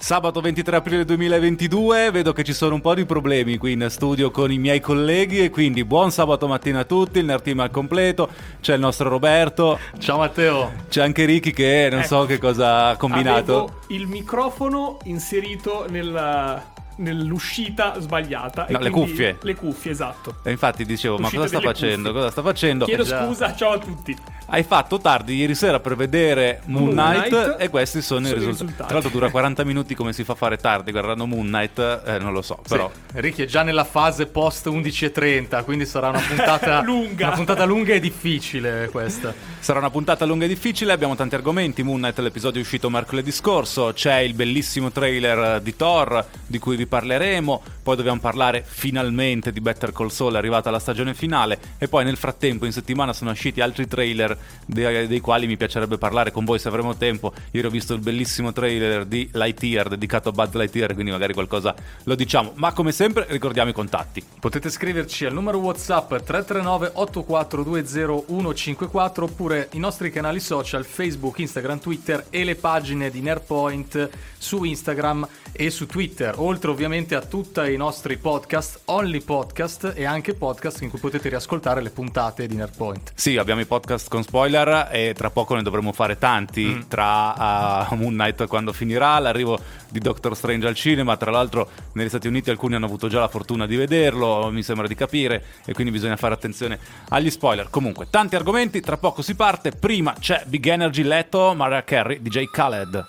Sabato 23 aprile 2022, vedo che ci sono un po' di problemi qui in studio con i miei colleghi e quindi buon sabato mattina a tutti, il Nerd Team al completo, c'è il nostro Roberto. Ciao Matteo. C'è anche Ricky che non ecco, so che cosa ha combinato. Avevo il microfono inserito nel nell'uscita sbagliata. No, le cuffie. Le cuffie, esatto. E infatti dicevo, ma cosa sta facendo? Cosa sta facendo? Chiedo eh scusa, ciao a tutti. Hai fatto tardi ieri sera per vedere Moon Knight, Moon Knight e questi sono, sono i, risultati. risultati. Tra l'altro dura 40 minuti come si fa a fare tardi guardando Moon Knight, eh, non lo so, però... Sì. Ricky è già nella fase post 11.30, quindi sarà una puntata lunga. Una puntata lunga e difficile questa. Sarà una puntata lunga e difficile, abbiamo tanti argomenti. Moon Knight, l'episodio è uscito mercoledì scorso, c'è il bellissimo trailer di Thor di cui vi parleremo, poi dobbiamo parlare finalmente di Better Call Saul, è arrivata la stagione finale e poi nel frattempo in settimana sono usciti altri trailer dei, dei quali mi piacerebbe parlare con voi se avremo tempo. Ieri ho visto il bellissimo trailer di Lightyear dedicato a Buzz Lightyear, quindi magari qualcosa lo diciamo, ma come sempre ricordiamo i contatti. Potete scriverci al numero WhatsApp 339 8420 154 oppure i nostri canali social Facebook, Instagram, Twitter e le pagine di Nerpoint su Instagram e su Twitter, oltre ovviamente a tutti i nostri podcast, only podcast e anche podcast in cui potete riascoltare le puntate di Nerpoint. Sì, abbiamo i podcast con spoiler e tra poco ne dovremo fare tanti mm. tra uh, Moon Knight quando finirà, l'arrivo di Doctor Strange al cinema, tra l'altro negli Stati Uniti alcuni hanno avuto già la fortuna di vederlo, mi sembra di capire, e quindi bisogna fare attenzione agli spoiler. Comunque, tanti argomenti, tra poco si parte, prima c'è Big Energy Leto, Mariah Carey, DJ Khaled.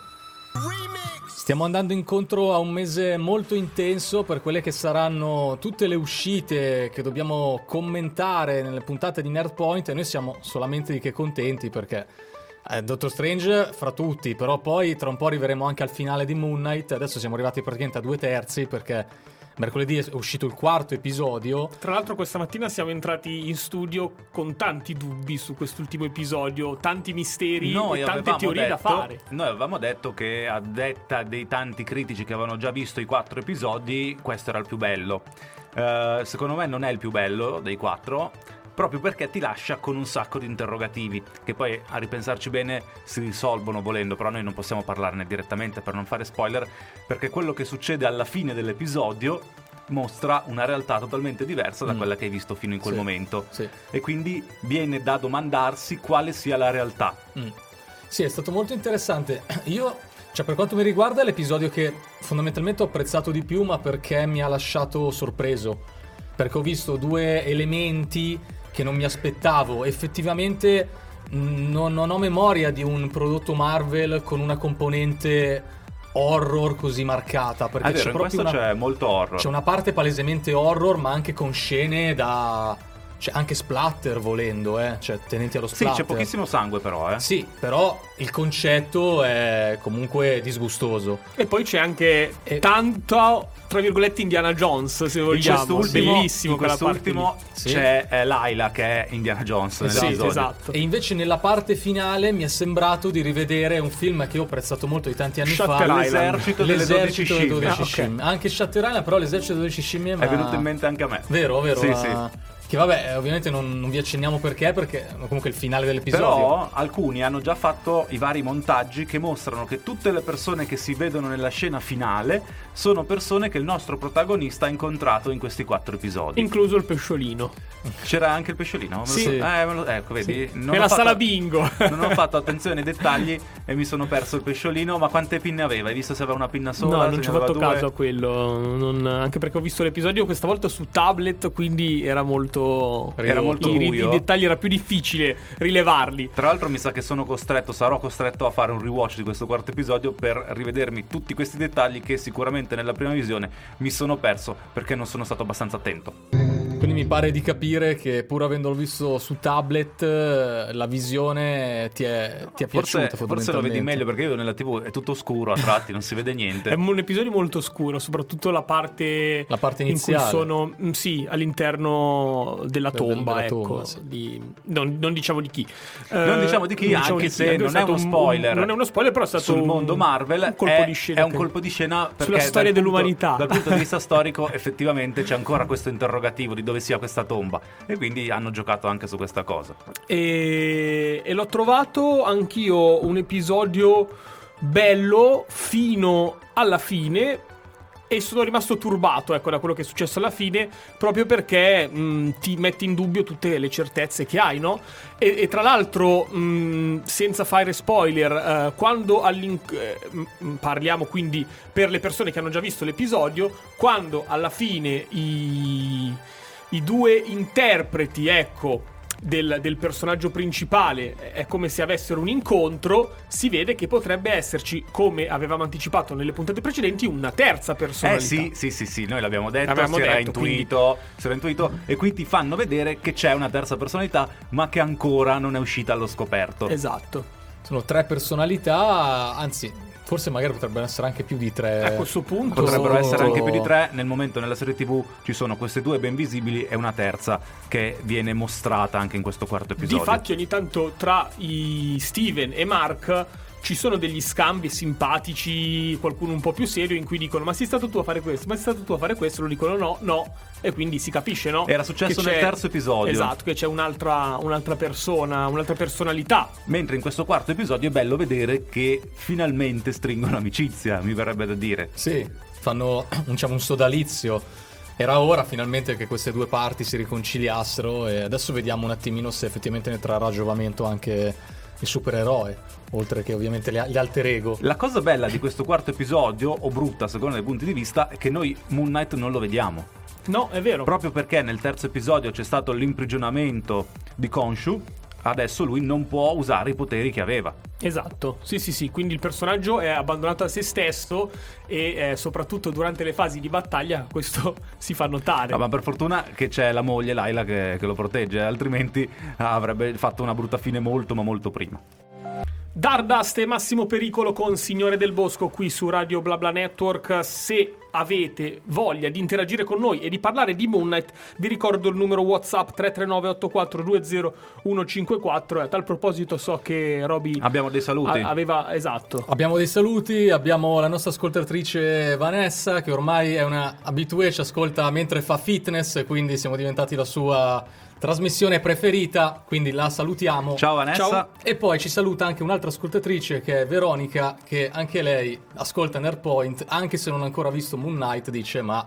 Stiamo andando incontro a un mese molto intenso per quelle che saranno tutte le uscite che dobbiamo commentare nelle puntate di Nerdpoint e noi siamo solamente di che contenti perché eh, Doctor Strange fra tutti, però poi tra un po' arriveremo anche al finale di Moon Knight, adesso siamo arrivati praticamente a due terzi perché Mercoledì è uscito il quarto episodio. Tra l'altro questa mattina siamo entrati in studio con tanti dubbi su quest'ultimo episodio, tanti misteri noi e tante teorie detto, da fare. Noi avevamo detto che a detta dei tanti critici che avevano già visto i quattro episodi, questo era il più bello. Uh, secondo me non è il più bello dei quattro proprio perché ti lascia con un sacco di interrogativi che poi a ripensarci bene si risolvono volendo, però noi non possiamo parlarne direttamente per non fare spoiler, perché quello che succede alla fine dell'episodio mostra una realtà totalmente diversa da mm. quella che hai visto fino in quel sì, momento sì. e quindi viene da domandarsi quale sia la realtà. Mm. Sì, è stato molto interessante. Io cioè, per quanto mi riguarda, è l'episodio che fondamentalmente ho apprezzato di più, ma perché mi ha lasciato sorpreso. Perché ho visto due elementi che non mi aspettavo. Effettivamente non, non ho memoria di un prodotto Marvel con una componente horror così marcata perché vero, c'è proprio una, c'è molto horror c'è una parte palesemente horror ma anche con scene da c'è anche splatter volendo, eh? Cioè, tenenti allo splatter. Sì, c'è pochissimo sangue però, eh. Sì, però il concetto è comunque disgustoso. E poi c'è anche e... tanto, tra virgolette, Indiana Jones, se vogliamo. Quest'ultimo, Bellissimo in quest'ultimo sì. c'è eh, Laila che è Indiana Jones sì, esatto. E invece nella parte finale mi è sembrato di rivedere un film che ho apprezzato molto di tanti anni Shutter fa. L'esercito, l'esercito delle 12 scimmie. Ah, okay. Anche Shutter Island, però l'esercito delle 12 scimmie è venuto in mente anche a me. Vero, vero. Sì, sì. Che vabbè, eh, ovviamente non, non, vi accenniamo perché, perché comunque è il finale dell'episodio. Però alcuni hanno già fatto i vari montaggi che mostrano che tutte le persone che si vedono nella scena finale sono persone che il nostro protagonista ha incontrato in questi quattro episodi. Incluso il pesciolino. C'era anche il pesciolino? Sì. So. Eh, lo... ecco, vedi. Sì. Non Nella fatto... sala bingo. non ho fatto attenzione ai dettagli e mi sono perso il pesciolino. Ma quante pinne aveva? Hai visto se aveva una pinna sola? No, non ci ho fatto due? caso a quello. Non... Anche perché ho visto l'episodio questa volta su tablet, quindi era molto. Era era molto I, buio. I dettagli era più difficile rilevarli. Tra l'altro mi sa che sono costretto, sarò costretto a fare un rewatch di questo quarto episodio per rivedermi tutti questi dettagli che sicuramente nella prima visione mi sono perso perché non sono stato abbastanza attento. Quindi mi pare di capire che pur avendolo visto su tablet la visione ti è, ti è forse, piaciuta Forse lo vedi meglio perché io nella tv è tutto scuro a tratti, non si vede niente. È un episodio molto scuro, soprattutto la parte, la parte iniziale. in cui sono mm, sì, all'interno della tomba, della ecco, tomba, sì. di, non, non, diciamo di chi. Non uh, diciamo di chi, diciamo anche di se non è uno spoiler. Un, non è uno spoiler, però è stato sul mondo Marvel un colpo è, di scena. È un colpo di scena sulla storia dal dell'umanità. Punto, dal punto di vista storico effettivamente c'è ancora questo interrogativo di dove sia questa tomba e quindi hanno giocato anche su questa cosa. E, e l'ho trovato anch'io un episodio bello fino alla fine e sono rimasto turbato ecco, da quello che è successo alla fine, proprio perché mh, ti metti in dubbio tutte le certezze che hai, no? E, e tra l'altro, mh, senza fare spoiler, eh, quando eh, parliamo quindi per le persone che hanno già visto l'episodio, quando alla fine i, i due interpreti, ecco, del, del, personaggio principale è come se avessero un incontro, si vede che potrebbe esserci, come avevamo anticipato nelle puntate precedenti, una terza personalità. Eh sì, sì, sì, sì, noi l'abbiamo detto, l'abbiamo si, detto era intuito, quindi... si era intuito e qui ti fanno vedere che c'è una terza personalità, ma che ancora non è uscita allo scoperto. Esatto. Sono tre personalità, anzi Forse magari potrebbero essere anche più di tre. A questo punto potrebbero essere anche più di tre. Nel momento nella serie TV ci sono queste due ben visibili e una terza che viene mostrata anche in questo quarto episodio. Difatti, ogni tanto tra i Steven e Mark ci sono degli scambi simpatici, qualcuno un po' più serio, in cui dicono: Ma sei stato tu a fare questo? Ma sei stato tu a fare questo? Lo dicono no, no. E quindi si capisce, no? Era successo nel terzo episodio. Esatto, che c'è un'altra, un'altra persona, un'altra personalità. Mentre in questo quarto episodio è bello vedere che finalmente stringono amicizia, mi verrebbe da dire. Sì, fanno diciamo, un sodalizio. Era ora finalmente che queste due parti si riconciliassero e adesso vediamo un attimino se effettivamente ne trarrà giovamento anche il supereroe, oltre che ovviamente gli alter ego. La cosa bella di questo quarto episodio, o brutta secondo i punti di vista, è che noi Moon Knight non lo vediamo. No, è vero. Proprio perché nel terzo episodio c'è stato l'imprigionamento di Konshu, adesso lui non può usare i poteri che aveva. Esatto, sì sì sì, quindi il personaggio è abbandonato a se stesso e eh, soprattutto durante le fasi di battaglia questo si fa notare. No, ma per fortuna che c'è la moglie Laila che, che lo protegge, altrimenti avrebbe fatto una brutta fine molto ma molto prima. Dardust e Massimo Pericolo con Signore del Bosco qui su Radio BlaBla Network. Se avete voglia di interagire con noi e di parlare di Moon Knight, vi ricordo il numero WhatsApp 339 8420 154. E a tal proposito so che Roby Abbiamo dei saluti. A- aveva esatto. Abbiamo dei saluti, abbiamo la nostra ascoltatrice Vanessa che ormai è una abituée, ci ascolta mentre fa fitness, quindi siamo diventati la sua trasmissione preferita, quindi la salutiamo. Ciao Vanessa. Ciao. E poi ci saluta anche un'altra ascoltatrice che è Veronica, che anche lei ascolta Nerdpoint, anche se non ha ancora visto Moon Knight, dice ma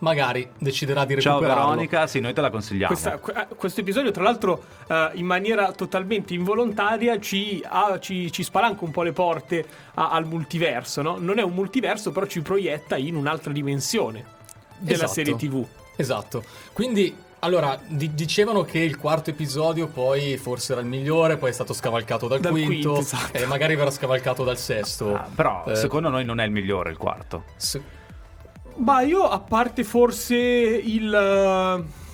magari deciderà di recuperarlo. Ciao Veronica, sì, noi te la consigliamo. Questa, eh, questo episodio, tra l'altro, uh, in maniera totalmente involontaria ci, uh, ci, ci spalanca un po' le porte a, al multiverso, no? Non è un multiverso, però ci proietta in un'altra dimensione della esatto. serie TV. Esatto. Quindi allora, di- dicevano che il quarto episodio poi forse era il migliore, poi è stato scavalcato dal, dal quinto, quinto esatto. e magari verrà scavalcato dal sesto. Ah, però eh, secondo noi non è il migliore il quarto. Se... Ma io, a parte forse il... Uh...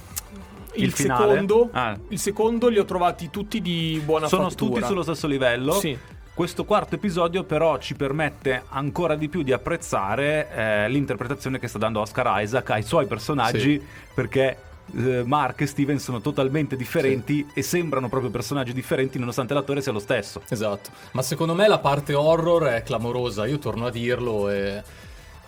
Il, il secondo, ah. il secondo li ho trovati tutti di buona Sono fattura. tutti sullo stesso livello. Sì. Questo quarto episodio però ci permette ancora di più di apprezzare eh, l'interpretazione che sta dando Oscar Isaac ai suoi personaggi sì. perché eh, Mark e Steven sono totalmente differenti sì. e sembrano proprio personaggi differenti nonostante l'attore sia lo stesso. Esatto, ma secondo me la parte horror è clamorosa, io torno a dirlo e...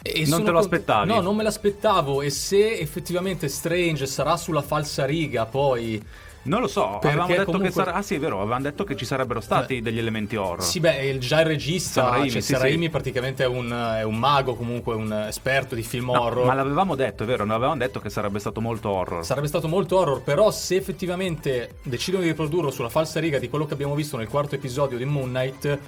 E non te lo aspettavi? No, non me l'aspettavo e se effettivamente Strange sarà sulla falsa riga poi non lo so, Perché avevamo detto comunque... che sar- ah sì, è vero, avevamo detto che ci sarebbero stati eh. degli elementi horror. Sì, beh, già il regista, Sam Raimi, cioè, sì, Raimi sì. praticamente è un, è un, mago, comunque un esperto di film no, horror. Ma l'avevamo detto, è vero, non avevamo detto che sarebbe stato molto horror. Sarebbe stato molto horror, però se effettivamente decidono di riprodurlo sulla falsa riga di quello che abbiamo visto nel quarto episodio di Moon Knight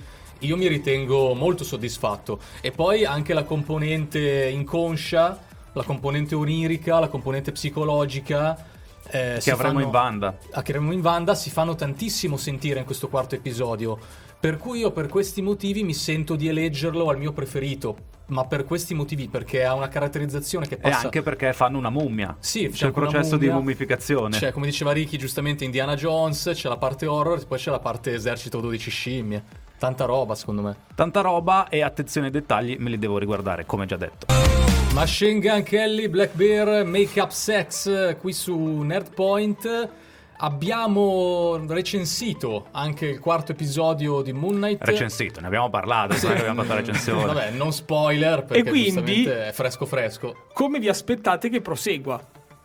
io mi ritengo molto soddisfatto. E poi anche la componente inconscia, la componente onirica, la componente psicologica eh, che avremo fanno, in banda. Ah, che avremo in banda si fanno tantissimo sentire in questo quarto episodio. Per cui io per questi motivi mi sento di eleggerlo al mio preferito. Ma per questi motivi, perché ha una caratterizzazione che passa... E anche perché fanno una mummia. Sì, c'è il processo di mummificazione. C'è, come diceva Ricky, giustamente Indiana Jones, c'è la parte horror poi c'è la parte esercito 12 scimmie. Tanta roba, secondo me. Tanta roba e attenzione ai dettagli, me li devo riguardare, come già detto. Machine Gun Kelly, Black Bear, Make Up Sex qui su Nerdpoint. Abbiamo recensito anche il quarto episodio di Moon Knight. Recensito, ne abbiamo parlato, sì. abbiamo fatto la recensione. Vabbè, non spoiler perché e quindi, è fresco fresco. Come vi aspettate che prosegua?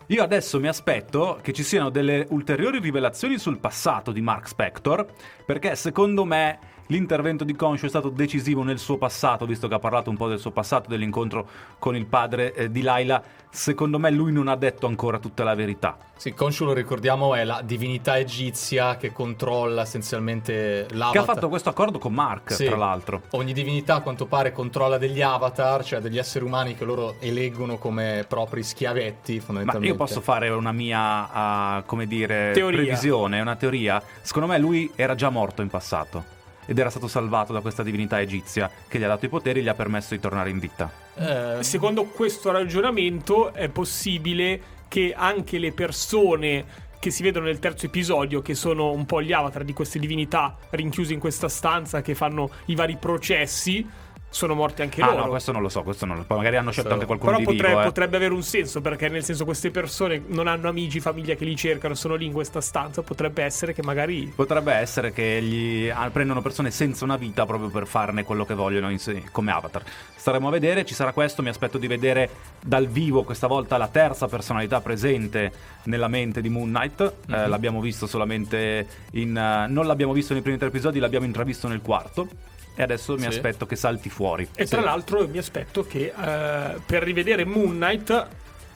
Io adesso mi aspetto che ci siano delle ulteriori rivelazioni sul passato di Mark Spector, perché secondo me l'intervento di Conscio è stato decisivo nel suo passato, visto che ha parlato un po' del suo passato, dell'incontro con il padre eh, di Laila. Secondo me lui non ha detto ancora tutta la verità. Sì, Khonshu lo ricordiamo è la divinità egizia che controlla essenzialmente l'avatar. Che ha fatto questo accordo con Mark, Sì. tra l'altro. Ogni divinità a quanto pare controlla degli avatar, cioè degli esseri umani che loro eleggono come propri schiavetti Ma fondamentalmente. io posso fare una mia, ah, come dire, Teoria. previsione, una teoria. Secondo me lui era già morto in passato ed era stato salvato da questa divinità egizia che gli ha dato i poteri e gli ha permesso di tornare in vita. Eh, Secondo questo ragionamento è possibile che anche le persone che si vedono nel terzo episodio, che sono un po' gli avatar di queste divinità rinchiuse in questa stanza, che fanno i vari processi, sono morti anche ah loro. no, questo non lo so, questo non lo Poi magari hanno scelto Sì. anche qualcuno Però di potrebbe, vivo, eh. potrebbe avere un senso perché nel senso queste persone non hanno amici, famiglia che li cercano, sono lì in questa stanza, potrebbe essere che magari Potrebbe essere che gli ah, prendono persone senza una vita proprio per farne quello che vogliono sé- come avatar. Staremo a vedere, ci sarà questo, mi aspetto di vedere dal vivo questa volta la terza personalità presente nella mente di Moon Knight. Eh, l'abbiamo visto solamente in... eh, non l'abbiamo visto nei primi tre episodi, l'abbiamo intravisto nel quarto. E adesso mi Sì. aspetto che salti fuori. E tra l'altro mi aspetto che eh, per rivedere Moon Knight,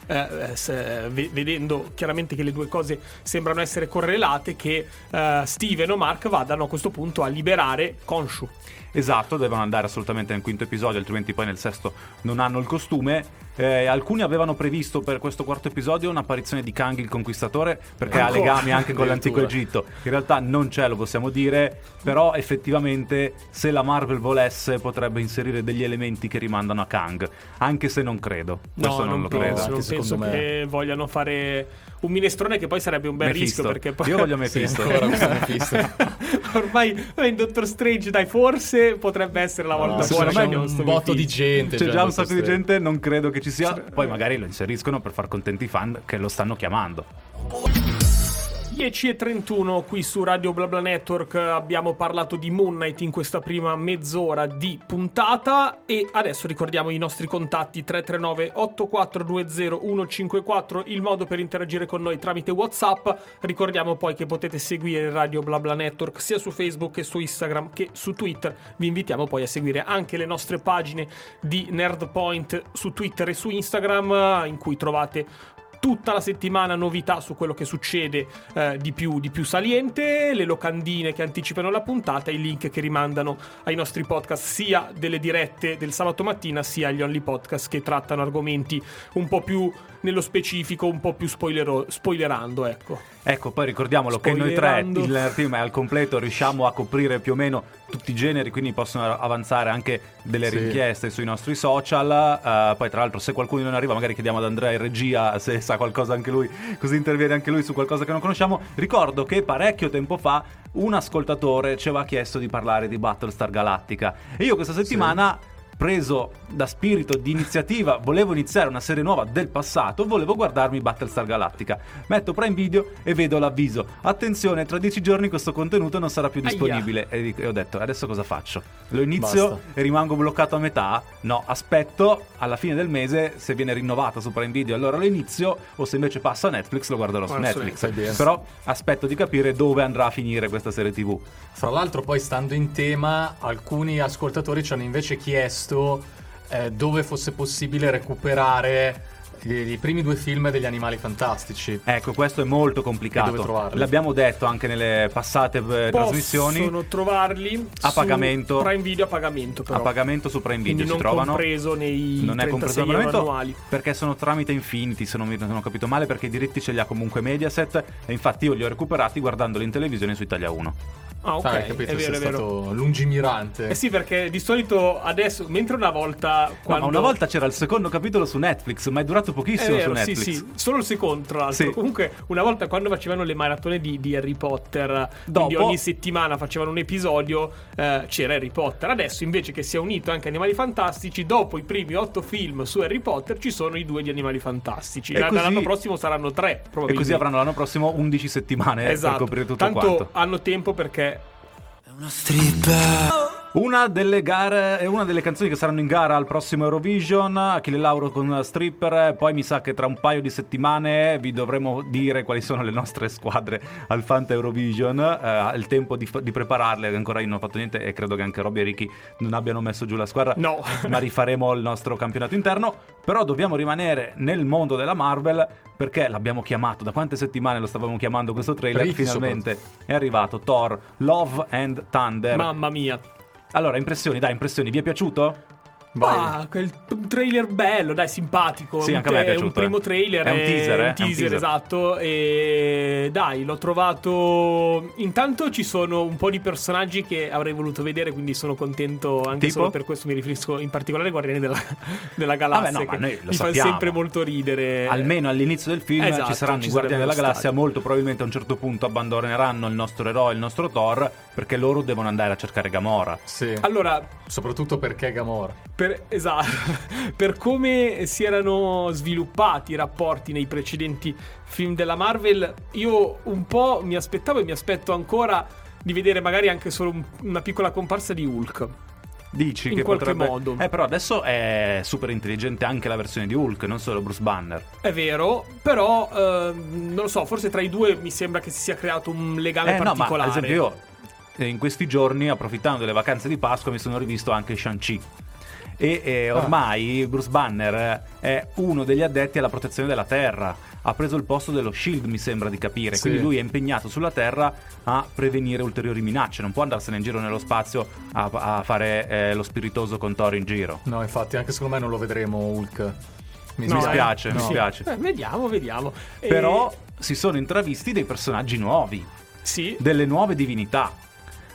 eh, se- ve- vedendo chiaramente che le due cose sembrano essere correlate, che eh, Steven o Mark vadano a questo punto a liberare Khonshu. Esatto, devono andare assolutamente nel quinto episodio, altrimenti poi nel sesto non hanno il costume. Eh, alcuni avevano previsto per questo quarto episodio un'apparizione di Kang il Conquistatore, perché ha legami anche con l'antico. Egitto. In realtà non c'è, lo possiamo dire, però effettivamente se la Marvel volesse potrebbe inserire degli elementi che rimandano a Kang, anche se non credo. Questo non, lo penso, credo. non penso secondo me. che vogliano fare un minestrone che poi sarebbe un bel Mephisto. rischio perché poi Io voglio sì, Mephisto. ancora questo Mephisto. ormai in Doctor Strange dai forse potrebbe essere la volta No, buona per c'è un botto di gente. C'è già un sacco di gente, non credo che ci sia. Poi magari lo inseriscono per far contenti i fan che lo stanno chiamando. 10 e 31 qui su Radio BlaBla Network. Abbiamo parlato di Moon Knight in questa prima mezz'ora di puntata e adesso ricordiamo i nostri contatti 339 8420 154 il modo per interagire con noi tramite Whatsapp. Ricordiamo poi che potete seguire Radio BlaBla Network sia su Facebook che su Instagram che su Twitter. Vi invitiamo poi a seguire anche le nostre pagine di Nerdpoint su Twitter e su Instagram in cui trovate tutta la settimana novità su quello che succede eh, di, più, di più saliente, le locandine che anticipano la puntata, i link che rimandano ai nostri podcast sia delle dirette del sabato mattina sia agli only podcast che trattano argomenti un po' più nello specifico, un po' più spoilero- spoilerando, ecco. Ecco, poi ricordiamolo che noi tre, il team è al completo, riusciamo a coprire più o meno tutti i generi, quindi possono avanzare anche delle Sì. richieste sui nostri social. Eh, poi, tra l'altro, se qualcuno non arriva, magari chiediamo ad Andrea in regia se sa qualcosa anche lui, così interviene anche lui su qualcosa che non conosciamo. Ricordo che parecchio tempo fa un ascoltatore ci aveva chiesto di parlare di Battlestar Galactica. E io questa settimana. Preso da spirito di iniziativa, volevo iniziare una serie nuova del passato, volevo guardarmi Battlestar Galactica. Metto Prime Video e vedo l'avviso. Attenzione, tra dieci giorni questo contenuto non sarà più disponibile. E e ho detto, adesso cosa faccio? Lo inizio Basta. e rimango bloccato a metà? No, aspetto alla fine del mese se viene rinnovato su Prime Video, allora lo inizio. O se invece passa a Netflix, lo guarderò su Netflix. Però aspetto di capire dove andrà a finire questa serie TV. Fra l'altro, poi stando in tema, alcuni ascoltatori ci hanno invece chiesto eh, dove fosse possibile recuperare i, primi due film degli animali fantastici. Ecco, questo è molto complicato. dove trovarli? L'abbiamo detto anche nelle passate eh, trasmissioni. Possono trovarli A su pagamento. Prime Video a pagamento però. A pagamento su Prime Video Quindi si non trovano. compreso nei non è 36 compreso l'abbonamento annuali. perché sono tramite Infinity se non, mi, non ho capito male perché i diritti ce li ha comunque Mediaset e infatti io li ho recuperati guardandoli in televisione su Italia 1 Ah, ok, hai capito, è vero, sei è vero. stato lungimirante. Eh sì, perché di solito adesso, mentre una volta No, quando... ma una volta c'era il secondo capitolo su Netflix ma è durato È pochissimo vero, su sì, Netflix sì, solo il secondo tra l'altro. Sì. Comunque, una volta quando facevano le maratone di, di Harry Potter, Dopo- quindi ogni settimana facevano un episodio, eh, c'era Harry Potter. Adesso invece che si è unito anche Animali Fantastici, dopo i primi otto film su Harry Potter ci sono i due di Animali Fantastici. E così- L'anno prossimo saranno tre, e probabilmente. così avranno l'anno prossimo 11 settimane Esatto. per coprire tutto Tanto quanto hanno tempo perché Una delle gare, una delle canzoni che saranno in gara al prossimo Eurovision, Achille Lauro con Stripper, poi mi sa che tra un paio di settimane vi dovremo dire quali sono le nostre squadre al Fanta Eurovision, eh, il tempo di, di, prepararle, ancora io non ho fatto niente e credo che anche Robby e Ricky non abbiano messo giù la squadra, no. ma rifaremo il nostro campionato interno, però dobbiamo rimanere nel mondo della Marvel perché l'abbiamo chiamato, da quante settimane lo stavamo chiamando questo trailer, Ricky finalmente è arrivato Thor, Love and Thunder. Mamma mia. Allora, impressioni, dai, impressioni, vi è piaciuto? Ah, quel trailer bello, dai, simpatico. Sì, un, anche a me è piaciuto, un primo eh. trailer. È un teaser, eh? un È un teaser, teaser. esatto. E dai, l'ho trovato. Intanto ci sono un po' di personaggi che avrei voluto vedere, quindi sono contento anche Tipo? solo per questo. Mi riferisco in particolare ai Guardiani della, della Galassia. Vabbè, no, ma che noi lo mi fa sappiamo. sempre molto ridere. Almeno all'inizio del film Esatto, ci saranno ci i Guardiani della Galassia, stati. molto probabilmente a un certo punto abbandoneranno il nostro eroe, il nostro Thor, perché loro devono andare a cercare Gamora. Sì. Allora, Soprattutto perché Gamora. Per, esatto, per come si erano sviluppati i rapporti nei precedenti film della Marvel, io un po' mi aspettavo e mi aspetto ancora di vedere magari anche solo un- una piccola comparsa di Hulk. Dici In che qualche potrebbe... modo. Eh, però adesso è super intelligente anche la versione di Hulk, non solo Bruce Banner. È vero, però ehm, non lo so, forse tra i due mi sembra che si sia creato un legame Eh no, ma particolare. ad esempio io eh, in questi giorni, approfittando delle vacanze di Pasqua, mi sono rivisto anche Shang-Chi. E eh, ormai Bruce Banner è uno degli addetti alla protezione della Terra. Ha preso il posto dello Shield, mi sembra di capire. Sì. Quindi lui è impegnato sulla Terra a prevenire ulteriori minacce. Non può andarsene in giro nello spazio a, a fare eh, lo spiritoso con Thor in giro. No, infatti, anche secondo me non lo vedremo Hulk. Mi Mi No, spiace, eh, mi spiace. Eh, vediamo, vediamo. E- Però si sono intravisti dei personaggi nuovi. sì, delle nuove divinità.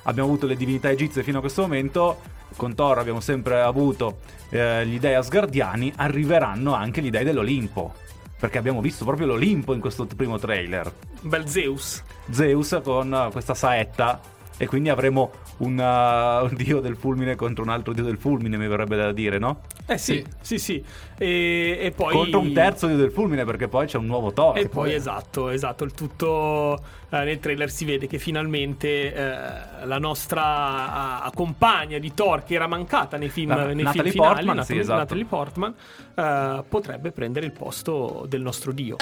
Abbiamo avuto le divinità egizie fino a questo momento, con Thor abbiamo sempre avuto eh, gli dei asgardiani, arriveranno anche gli dei dell'Olimpo. Perché abbiamo visto proprio l'Olimpo in questo primo trailer. bel Zeus. Zeus con eh, questa saetta e quindi avremo un, uh, un dio del fulmine contro un altro dio del fulmine, mi verrebbe da dire, no? Eh sì, sì, sì. E, e poi... Contro un terzo dio del fulmine perché poi c'è un nuovo Thor. E poi esatto, esatto, il tutto eh, nel trailer si vede che finalmente eh, la nostra eh, compagna di Thor che era mancata nei film, La- nei film Natalie finali, Portman, Natalie, sì, esatto. Natalie Portman, eh, potrebbe prendere il posto del nostro dio.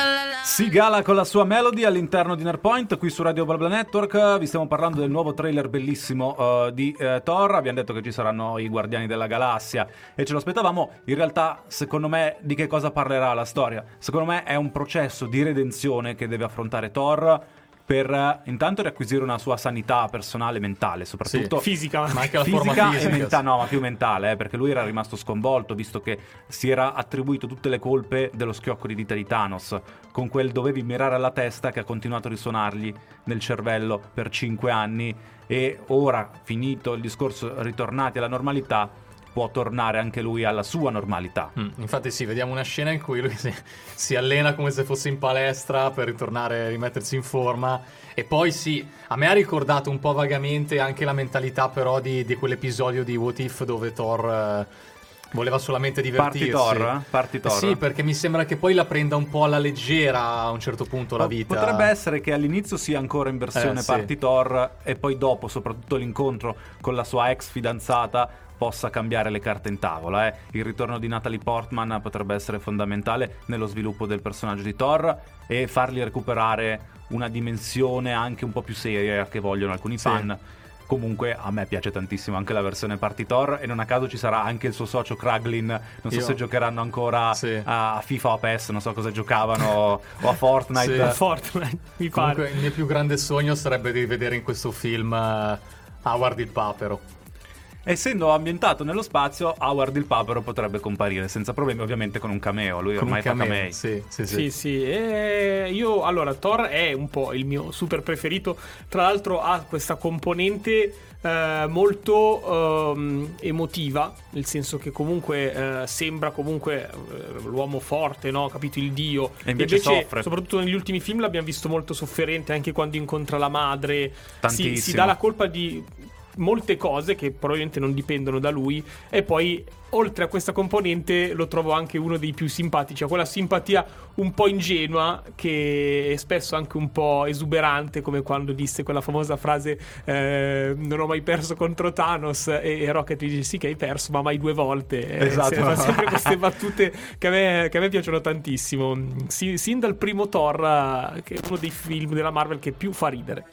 Sigala con la sua melody all'interno di Nerpoint qui su Radio Blabla Network. Vi stiamo parlando del nuovo trailer bellissimo eh, di eh, Thor. Abbiamo detto che ci saranno i Guardiani della Galassia e ce lo aspettavamo. In realtà, secondo me, di che cosa parlerà la storia? Secondo me è un processo di redenzione che deve affrontare Thor per eh, intanto riacquisire una sua sanità personale e mentale, soprattutto Fisica. Ma anche la fisica, forma e fisica. mentale, no, ma più mentale, eh, perché lui era rimasto sconvolto visto che si era attribuito tutte le colpe dello schiocco di dita di Thanos, con quel dovevi mirare alla testa che ha continuato a risuonargli nel cervello per cinque anni e ora, finito il discorso, ritornati alla normalità, può tornare anche lui alla sua normalità. Mm, infatti sì, vediamo una scena in cui lui si, si allena come se fosse in palestra per ritornare, rimettersi in forma. E poi sì, a me ha ricordato un po' vagamente anche la mentalità però di, di quell'episodio di What If dove Thor eh, voleva solamente divertirsi. Parti Thor? Parti Thor? Sì, perché mi sembra che poi la prenda un po' alla leggera a un certo punto la vita. Potrebbe essere che all'inizio sia ancora in versione Eh, sì. Party Thor e poi dopo, soprattutto l'incontro con la sua ex fidanzata, possa cambiare le carte in tavola. eh. Il ritorno di Natalie Portman potrebbe essere fondamentale nello sviluppo del personaggio di Thor e fargli recuperare una dimensione anche un po' più seria che vogliono alcuni Sì. fan. Comunque a me piace tantissimo anche la versione Party Thor e non a caso ci sarà anche il suo socio Kraglin, non so Io- se giocheranno ancora Sì. a FIFA o a PES, non so cosa giocavano o a Fortnite. Sì. Fortnite, mi pare. Comunque il mio più grande sogno sarebbe di vedere in questo film eh, Howard il papero. Essendo ambientato nello spazio, Howard il papero potrebbe comparire senza problemi, ovviamente con un cameo. Lui Con ormai fa cameo. camei. Sì, sì, sì. Sì, sì, e io allora Thor è un po' il mio super preferito. Tra l'altro ha questa componente eh, molto ehm, emotiva, nel senso che comunque eh, sembra comunque eh, l'uomo forte, no? Capito il dio. E invece soffre. soprattutto negli ultimi film l'abbiamo visto molto sofferente anche quando incontra la madre. Si, Tantissimo. si dà la colpa di molte cose che probabilmente non dipendono da lui e poi oltre a questa componente lo trovo anche uno dei più simpatici, ha quella simpatia un po' ingenua che è spesso anche un po' esuberante come quando disse quella famosa frase eh, non ho mai perso contro Thanos e, e Rocket dice sì che hai perso ma mai due volte eh, Esatto. fa sempre queste battute che a me, che a me piacciono tantissimo sin, sin dal primo Thor eh, che è uno dei film della Marvel che più fa ridere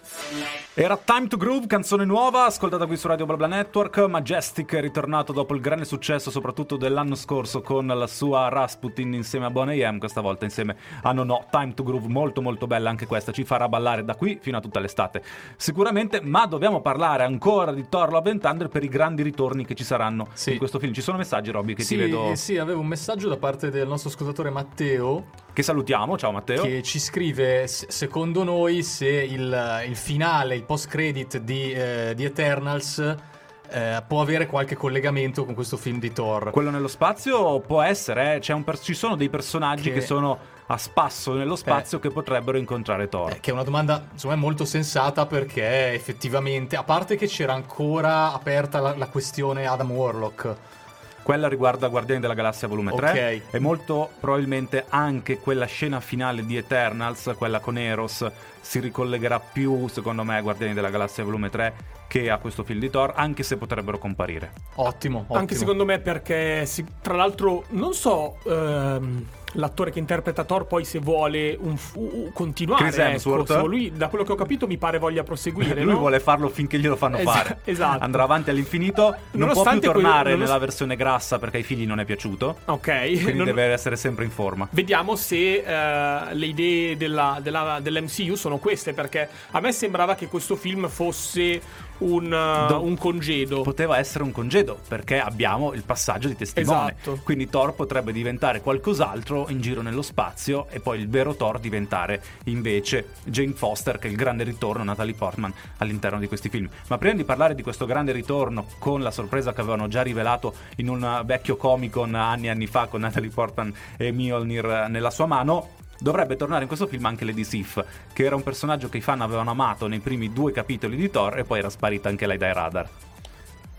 Era Time to Groove, canzone nuova, ascoltata qui su Radio BlaBla Network. Majestic è ritornato dopo il grande successo, soprattutto dell'anno scorso, con la sua Rasputin insieme a Bonnie M. Questa volta insieme a No No. Time to Groove, molto molto bella anche questa, ci farà ballare da qui fino a tutta l'estate. Sicuramente, ma dobbiamo parlare ancora di Thor Love and Thunder per i grandi ritorni che ci saranno Sì. in questo film. Ci sono messaggi, Robby, che Sì, ti vedo. sì, avevo un messaggio da parte del nostro ascoltatore Matteo Che salutiamo. Ciao Matteo. che ci scrive se- secondo noi se il, il finale, il post credit di, eh, di Eternals eh, può avere qualche collegamento con questo film di Thor. Quello nello spazio può essere, eh, c'è un per- ci sono dei personaggi che... Che- sono a spasso nello spazio che potrebbero incontrare Thor. Eh, che è una domanda insomma molto sensata perché effettivamente, a parte che c'era ancora aperta la, la questione Adam Warlock, Quella riguarda Guardiani della Galassia volume 3 Ok. e molto probabilmente anche quella scena finale di Eternals, quella con Eros, si ricollegherà più, secondo me, a Guardiani della Galassia volume 3 che a questo film di Thor, anche se potrebbero comparire. ottimo, ottimo. Anche secondo me perché, si- tra l'altro, non so ehm, l'attore che interpreta Thor poi se vuole un f- u- u- continuare. Chris ecco, Hemsworth? se lui, da quello che ho capito, mi pare voglia proseguire. Lui no? vuole farlo finché glielo fanno Esa- fare. esatto. Andrà avanti all'infinito, non può più tornare nonost- nella versione grassa perché ai figli non è piaciuto. Ok. Quindi Non- deve essere sempre in forma. Vediamo se eh, le idee della- della- dell'MCU sono queste, perché a me sembrava che questo film fosse un, uh, Do- un congedo. Poteva essere un congedo perché abbiamo il passaggio di testimone. Esatto. Quindi Thor potrebbe diventare qualcos'altro in giro nello spazio e poi il vero Thor diventare invece Jane Foster, che è il grande ritorno Natalie Portman all'interno di questi film. Ma prima di parlare di questo grande ritorno con la sorpresa che avevano già rivelato in un vecchio Comic Con anni e anni fa con Natalie Portman e Mjolnir nella sua mano, Dovrebbe tornare in questo film anche Lady Sif, che era un personaggio che i fan avevano amato nei primi due capitoli di Thor e poi era sparita anche lei dai radar.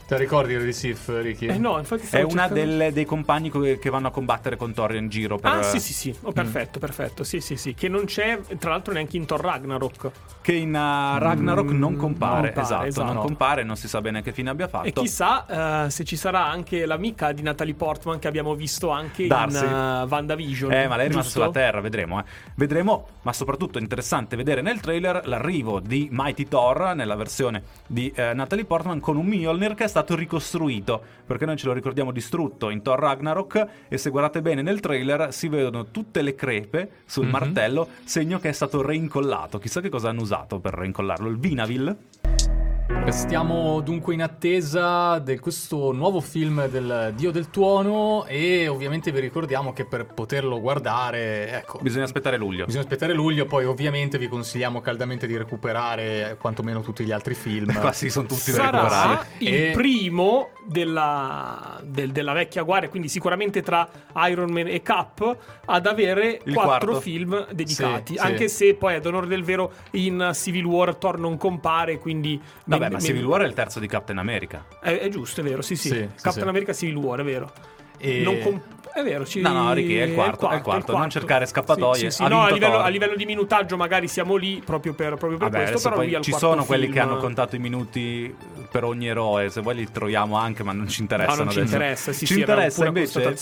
Te la ricordi di Sif, Ricky? Eh no, infatti È una delle- dei compagni co- che vanno a combattere con Thor in giro. Per, Ah, sì, sì, sì. Mm. Oh, perfetto, perfetto. Sì, sì, sì. Che non c'è, tra l'altro, neanche in Thor Ragnarok. Che in uh, Ragnarok non compare. non compare, esatto, esatto. non compare, non si sa bene che fine abbia fatto. E chissà eh, se ci sarà anche l'amica di Natalie Portman che abbiamo visto anche Darcy. in uh, WandaVision. Eh, ma lei è rimasta sulla Terra, vedremo. eh. Vedremo, ma soprattutto è interessante vedere nel trailer l'arrivo di Mighty Thor nella versione di eh, Natalie Portman con un Mjolnir che è stato ricostruito, perché noi ce lo ricordiamo distrutto in Thor Ragnarok e se guardate bene nel trailer si vedono tutte le crepe sul Mhm. martello, segno che è stato reincollato. Chissà che cosa hanno usato per reincollarlo, il Vinavil? Stiamo dunque in attesa di questo nuovo film del Dio del Tuono e ovviamente vi ricordiamo che per poterlo guardare, ecco, Bisogna aspettare luglio. bisogna aspettare luglio, poi ovviamente vi consigliamo caldamente di recuperare quantomeno tutti gli altri film. Qua sì, sono tutti da recuperare. Sarà il E- primo della, del- della vecchia guardia, quindi sicuramente tra Iron Man e Cap, ad avere Il quattro quarto. film dedicati. Sì, sì. Anche se poi, ad onore del vero, in Civil War Thor non compare, quindi... Vabbè, ma Civil War è il terzo di Captain America. È, è giusto, è vero, sì, sì. Sì, sì, Captain sì. America Civil War, è vero. E- Non comp- è vero, ci... No, no, Ricky, è il quarto, è il quarto, non cercare scappatoie. Sì, sì, Ha no, a livello, a livello di minutaggio magari siamo lì proprio per, proprio per Vabbè, questo, però lui ci quarto sono quelli film- che hanno contato i minuti per ogni eroe, se vuoi li troviamo anche, ma non ci interessano No, non ci adesso. interessa, sì, ci sì, interessa invece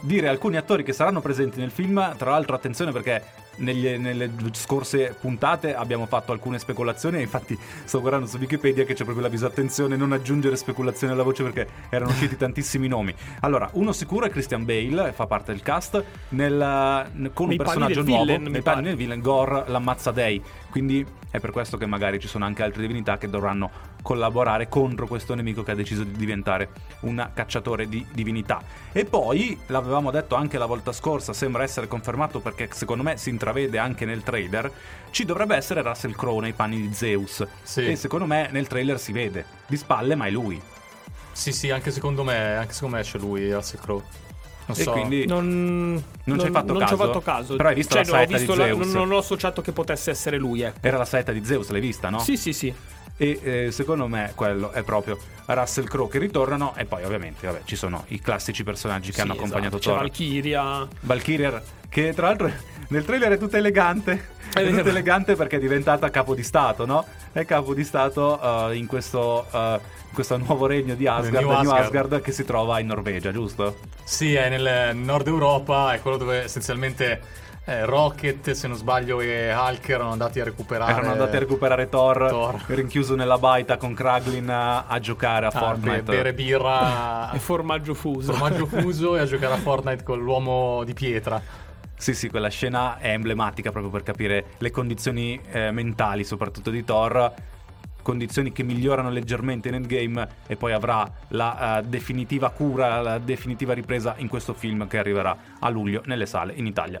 dire alcuni attori che saranno presenti nel film, tra l'altro attenzione perché negli- nelle scorse puntate abbiamo fatto alcune speculazioni e infatti sto guardando su Wikipedia che c'è proprio l'avviso attenzione non aggiungere speculazioni alla voce perché erano usciti tantissimi nomi. Allora, uno sicuro è Christian Bale, fa parte del cast, nel- con un Nei panni personaggio nuovo, villain, mi nei panni del villain, Gore l'ammazza Day, quindi è per questo che magari ci sono anche altre divinità che dovranno collaborare contro questo nemico che ha deciso di diventare un cacciatore di divinità. E poi, l'avevamo detto anche la volta scorsa, sembra essere confermato perché secondo me si intravede anche nel trailer, ci dovrebbe essere Russell Crowe nei panni di Zeus. Sì. E secondo me nel trailer si vede, di spalle ma è lui. Sì, sì, anche secondo me, anche secondo me c'è lui, Russell Crowe. Non E so. quindi... Non, Non ci hai fatto non caso? ci ho fatto caso. Però hai visto Cioè, la no, ho saetta di la- Zeus? non, non ho associato che potesse essere lui, ecco. Era la saetta di Zeus, l'hai vista, no? Sì, sì, sì. E eh, secondo me quello è proprio Russell Crowe che ritornano e poi ovviamente vabbè, ci sono i classici personaggi che Sì, hanno accompagnato esatto. C'è Thor. Valkyria. Valkyria che tra l'altro nel trailer è tutta elegante. È, È tutta elegante perché è diventata capo di Stato, no? È capo di Stato eh, in, questo, in questo nuovo regno di Asgard, New New Asgard. Asgard, che si trova in Norvegia, giusto? Sì, è nel nord Europa, è quello dove essenzialmente eh, Rocket, se non sbaglio, e Hulk erano andati a recuperare. Erano andati a recuperare Thor, Thor. rinchiuso nella baita con Kraglin a, a giocare a a Fortnite. be- bere birra, E formaggio fuso. formaggio fuso e a giocare a Fortnite con l'uomo di pietra. Sì, sì, quella scena è emblematica proprio per capire le condizioni eh, mentali, soprattutto di Thor. Condizioni che migliorano leggermente in endgame e poi avrà la eh, definitiva cura, la definitiva ripresa in questo film che arriverà a luglio nelle sale in Italia.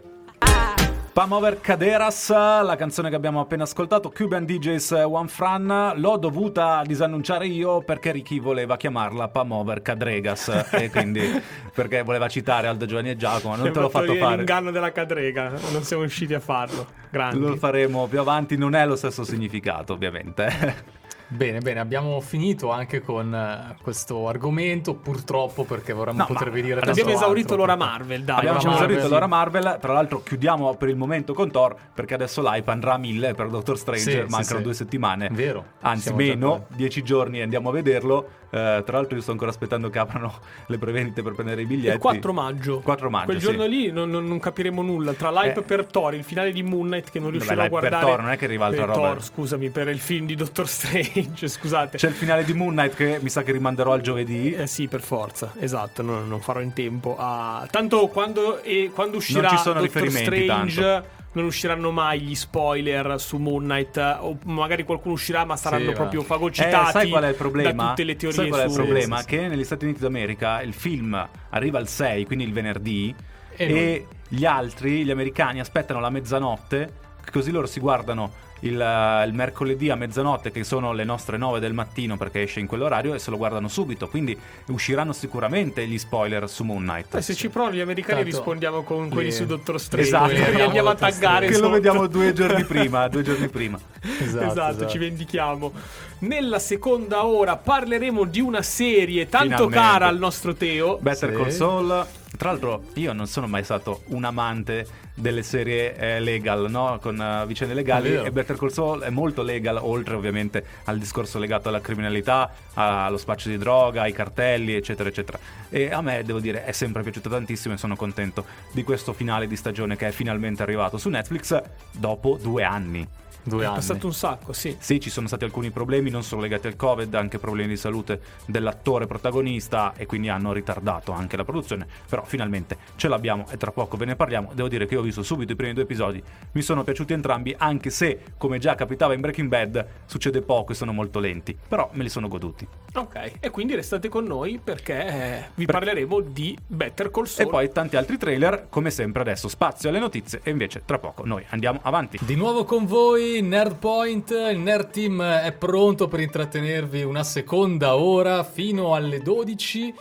Pam Over Caderas, la canzone che abbiamo appena ascoltato, Cuban DJs One Fran, l'ho dovuta disannunciare io perché Ricky voleva chiamarla Pam Over Cadregas e quindi perché voleva citare Aldo Giovanni e Giacomo, non te l'ho fatto fare. L'inganno della cadrega. Non siamo riusciti a farlo. Grandi. Lo faremo più avanti, non è lo stesso significato ovviamente. Bene, bene, abbiamo finito anche con eh, questo argomento, purtroppo perché vorremmo No, potervi dire Abbiamo esaurito altro. l'ora Marvel, dai. Abbiamo diciamo esaurito così. l'ora Marvel, tra l'altro chiudiamo per il momento con Thor perché adesso l'hype andrà a mille per Doctor Strange, Sì, sì, mancano sì. due settimane. Vero, Anzi meno, dieci giorni e andiamo a vederlo. Eh, tra l'altro io sto ancora aspettando che aprano le prevendite per prendere i biglietti. Il 4 maggio. 4 maggio, Quel sì. giorno lì non, non- non capiremo nulla. Tra l'hype Eh. per Thor, il finale di Moon Knight che non Vabbè, riuscirò a l'hype per guardare. Thor, non è che arriva altra per roba. Thor, scusami, per il film di Doctor Strange, scusate. C'è il finale di Moon Knight che mi sa che rimanderò al giovedì. Eh sì, per forza, esatto, no, non farò in tempo a... Tanto quando, e, quando uscirà ci sono Doctor riferimenti, Strange tanto. Non usciranno mai gli spoiler su Moon Knight o magari qualcuno uscirà ma saranno Sì, proprio ma- fagocitati Eh, sai qual è il problema? da tutte le teorie sai qual è il su... problema? Sì, sì, Che negli Stati Uniti d'America il film arriva il 6, quindi il venerdì, E e, gli altri, gli americani, aspettano la mezzanotte, così loro si guardano il, eh, il mercoledì a mezzanotte, che sono le nostre 9 del mattino perché esce in quell'orario, e se lo guardano subito. Quindi usciranno sicuramente gli spoiler su Moon Knight. Eh, se ci provano gli americani Tanto rispondiamo con quelli li- su Doctor Strange Esatto. li andiamo a Doctor taggare che lo vediamo due giorni prima, due giorni prima. Esatto, Esatto, esatto. ci vendichiamo. Nella seconda ora parleremo di una serie tanto Finalmente. cara al nostro Teo. Better Sì. Call Saul. Tra l'altro, io non sono mai stato un amante delle serie eh, legal, no? Con eh, vicende legali. E Better Call Saul è molto legal, oltre ovviamente al discorso legato alla criminalità, allo spaccio di droga, ai cartelli, eccetera, eccetera. E a me, devo dire, è sempre piaciuto tantissimo e sono contento di questo finale di stagione che è finalmente arrivato su Netflix dopo due anni. Due È anni. passato un sacco, sì. Sì, ci sono stati alcuni problemi, non solo legati al Covid, anche problemi di salute dell'attore protagonista e quindi hanno ritardato anche la produzione, però finalmente ce l'abbiamo e tra poco ve ne parliamo. Devo dire che io ho visto subito i primi due episodi, mi sono piaciuti entrambi, anche se, come già capitava in Breaking Bad, succede poco e sono molto lenti, però me li sono goduti. Ok, e quindi restate con noi perché eh, vi Per- parleremo di Better Call E Saul. poi tanti altri trailer, come sempre adesso spazio alle notizie e invece tra poco noi andiamo avanti. Di nuovo con voi Nerd Point, il Nerd Team è pronto per intrattenervi una seconda ora fino alle 12.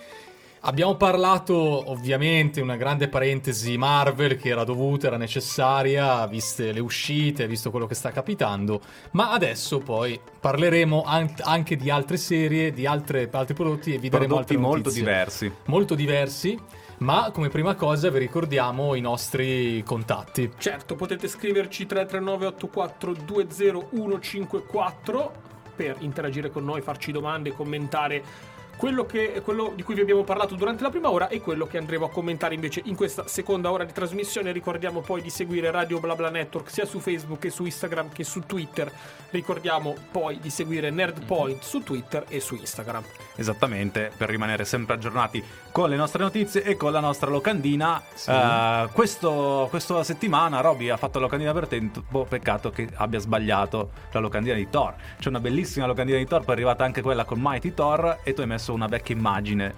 Abbiamo parlato ovviamente una grande parentesi Marvel che era dovuta, era necessaria, viste le uscite, visto quello che sta capitando, ma adesso poi parleremo an- anche di altre serie, di altre- altri prodotti e vi daremo Prodotti altre molto diversi. Molto diversi, ma come prima cosa vi ricordiamo i nostri contatti. Certo, potete scriverci 339 84 20154 per interagire con noi, farci domande, commentare quello, che, quello di cui vi abbiamo parlato durante la prima ora e quello che andremo a commentare invece in questa seconda ora di trasmissione. Ricordiamo poi di seguire Radio BlaBla Network sia su Facebook che su Instagram che su Twitter. Ricordiamo poi di seguire NerdPoint su Twitter e su Instagram. Esattamente, per rimanere sempre aggiornati con le nostre notizie e con la nostra locandina. Eh, questo- questa settimana Roby ha fatto la locandina per tempo, peccato che abbia sbagliato la locandina di Thor. C'è una bellissima locandina di Thor, poi è arrivata anche quella con Mighty Thor e tu hai messo una vecchia immagine.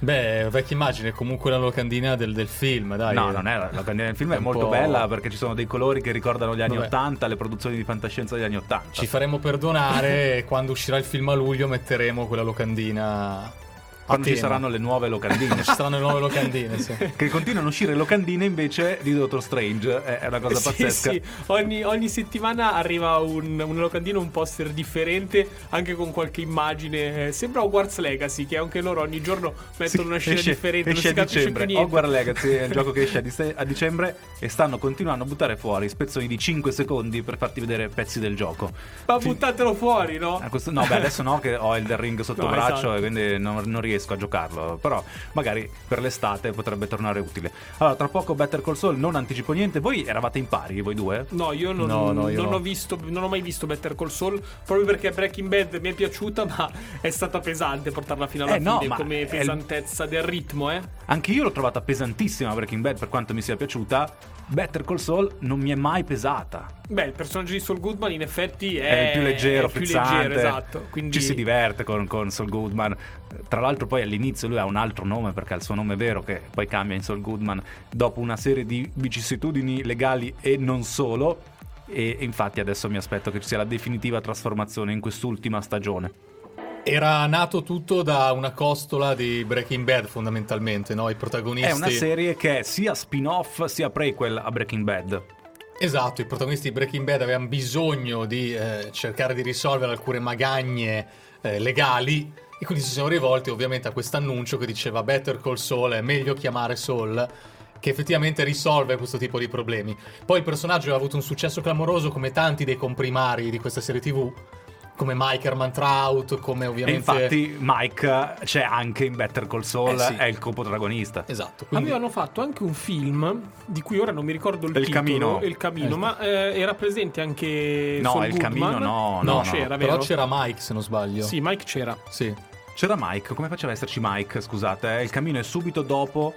Beh, vecchia immagine, comunque la locandina del, del film, dai. no, non è la locandina del film, È è molto po'- bella perché ci sono dei colori che ricordano gli anni Vabbè. 80, le produzioni di fantascienza degli anni 80. Ci faremo perdonare quando uscirà il film a luglio metteremo quella locandina quando ci saranno le nuove locandine. Ci saranno le nuove locandine, sì. che continuano a uscire locandine invece di Doctor Strange. È è una cosa Sì, pazzesca. sì. Ogni, ogni settimana arriva un, una locandina, un poster differente, anche con qualche immagine. Eh, Sembra Hogwarts Legacy, che anche loro ogni giorno mettono Sì, una scena esce- differente. Esce non a dicembre. Hogwarts Legacy è il gioco che esce a, dise- a dicembre e stanno continuando a buttare fuori spezzoni di 5 secondi per farti vedere pezzi del gioco. Ma buttatelo fuori, no? Ah, questo- no, beh, adesso no, che ho il The Ring sotto No, braccio esatto. e quindi non, non riesco a giocarlo. Però magari per l'estate potrebbe tornare utile. Allora, tra poco Better Call Saul, non anticipo niente. Voi eravate in pari, voi due? No, io non, No, no, io non no. ho visto, non ho mai visto Better Call Saul proprio perché Breaking Bad mi è piaciuta, ma è stata pesante portarla fino alla Eh, no, fine come è il- pesantezza del ritmo, eh. Anche io l'ho trovata pesantissima Breaking Bad per quanto mi sia piaciuta. Better Call Saul non mi è mai pesata. Beh, il personaggio di Saul Goodman in effetti è, È il più leggero, è più leggero, esatto. Quindi Ci si diverte con, con Saul Goodman. Tra l'altro, poi all'inizio lui ha un altro nome perché ha il suo nome vero, che poi cambia in Saul Goodman dopo una serie di vicissitudini legali e non solo. E infatti adesso mi aspetto che ci sia la definitiva trasformazione in quest'ultima stagione. Era nato tutto da una costola di Breaking Bad, fondamentalmente, no? I protagonisti. È una serie che è sia spin-off sia prequel a Breaking Bad. Esatto, i protagonisti di Breaking Bad avevano bisogno di eh, cercare di risolvere alcune magagne eh, legali e quindi si sono rivolti ovviamente a questo annuncio che diceva Better Call Saul, è meglio chiamare Saul, che effettivamente risolve questo tipo di problemi. Poi il personaggio ha avuto un successo clamoroso come tanti dei comprimari di questa serie TV, come Mike Herman Trout, come E ovviamente... infatti Mike c'è anche in Better Call Saul, Eh sì. è il coprotagonista. Esatto, quindi... Avevano fatto anche un film di cui ora non mi ricordo il, Il titolo, Camino. Il Camino, ma eh, era presente anche No, Saul il Goodman. Camino no, no, no, no. c'era, Però vero? c'era Mike, se non sbaglio. Sì, Mike c'era. Sì. C'era Mike, come faceva a esserci Mike? Scusate, eh? il cammino è subito dopo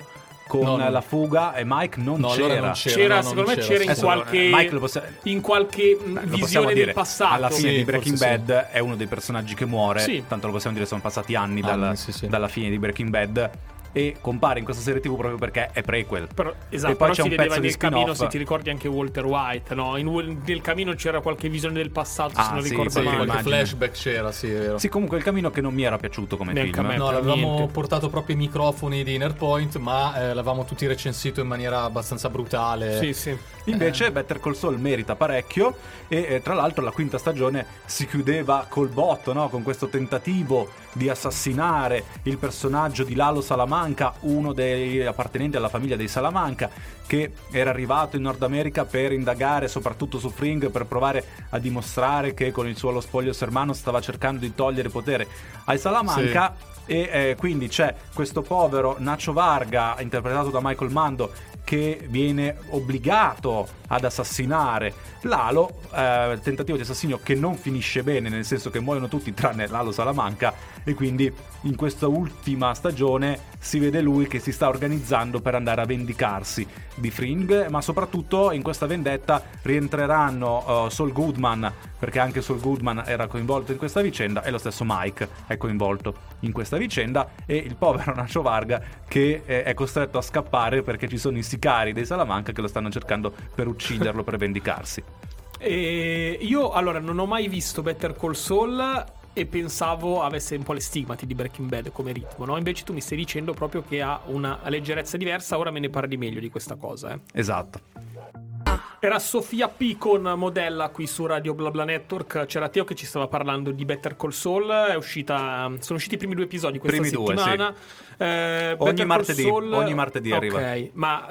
con No, la fuga e Mike non No, c'era. allora non c'era. C'era, no, secondo non me c'era, c'era sì. in qualche, Mike lo possi- in qualche Beh, lo possiamo visione dire, del passato. Alla fine Sì, di Breaking Bad è uno dei personaggi che muore. Sì. Tanto lo possiamo dire, sono passati anni, Anni, dalla, sì, sì. dalla fine di Breaking Bad. E compare in questa serie TV proprio perché è prequel. Però, esatto, e poi però c'è si un vedeva pezzo di nel camino, se ti ricordi anche Walter White, no? In, nel camino c'era qualche visione del passato, Ah, se non sì, ricordo sì, male. qualche flashback c'era, sì, è vero. Sì, comunque il cammino che non mi era piaciuto come Neanche film. No, l'avevamo niente. portato proprio i microfoni di Innerpoint, ma eh, l'avevamo tutti recensito in maniera abbastanza brutale. Sì, sì. Invece Better Call Saul merita parecchio e eh, tra l'altro la quinta stagione si chiudeva col botto, no? con questo tentativo di assassinare il personaggio di Lalo Salamanca, uno dei appartenenti alla famiglia dei Salamanca, che era arrivato in Nord America per indagare soprattutto su Fring, per provare a dimostrare che con il suo Lo Spoglio Sermano stava cercando di togliere potere ai Salamanca. E eh, quindi c'è questo povero Nacho Varga, interpretato da Michael Mando, che viene obbligato ad assassinare Lalo, eh, tentativo di assassinio che non finisce bene, nel senso che muoiono tutti tranne Lalo Salamanca e quindi in questa ultima stagione si vede lui che si sta organizzando per andare a vendicarsi di Fring, ma soprattutto in questa vendetta rientreranno eh, Saul Goodman, perché anche Saul Goodman era coinvolto in questa vicenda e lo stesso Mike è coinvolto in questa vicenda e il povero Nacho Varga che eh, è costretto a scappare perché ci sono i sicari dei Salamanca che lo stanno cercando per ucciderlo, per vendicarsi. E io allora non ho mai visto Better Call Saul e pensavo avesse un po' le stigmati di Breaking Bad come ritmo, no? Invece tu mi stai dicendo proprio che ha una leggerezza diversa, ora me ne parli meglio di questa cosa, eh. Esatto. Era Sofia P con Modella qui su Radio BlaBla Network. C'era Teo che ci stava parlando di Better Call Saul. È uscita, sono usciti i primi due episodi questa Primi due, settimana. Eh, Ogni martedì, Saul- ogni martedì Ok, arriva. ma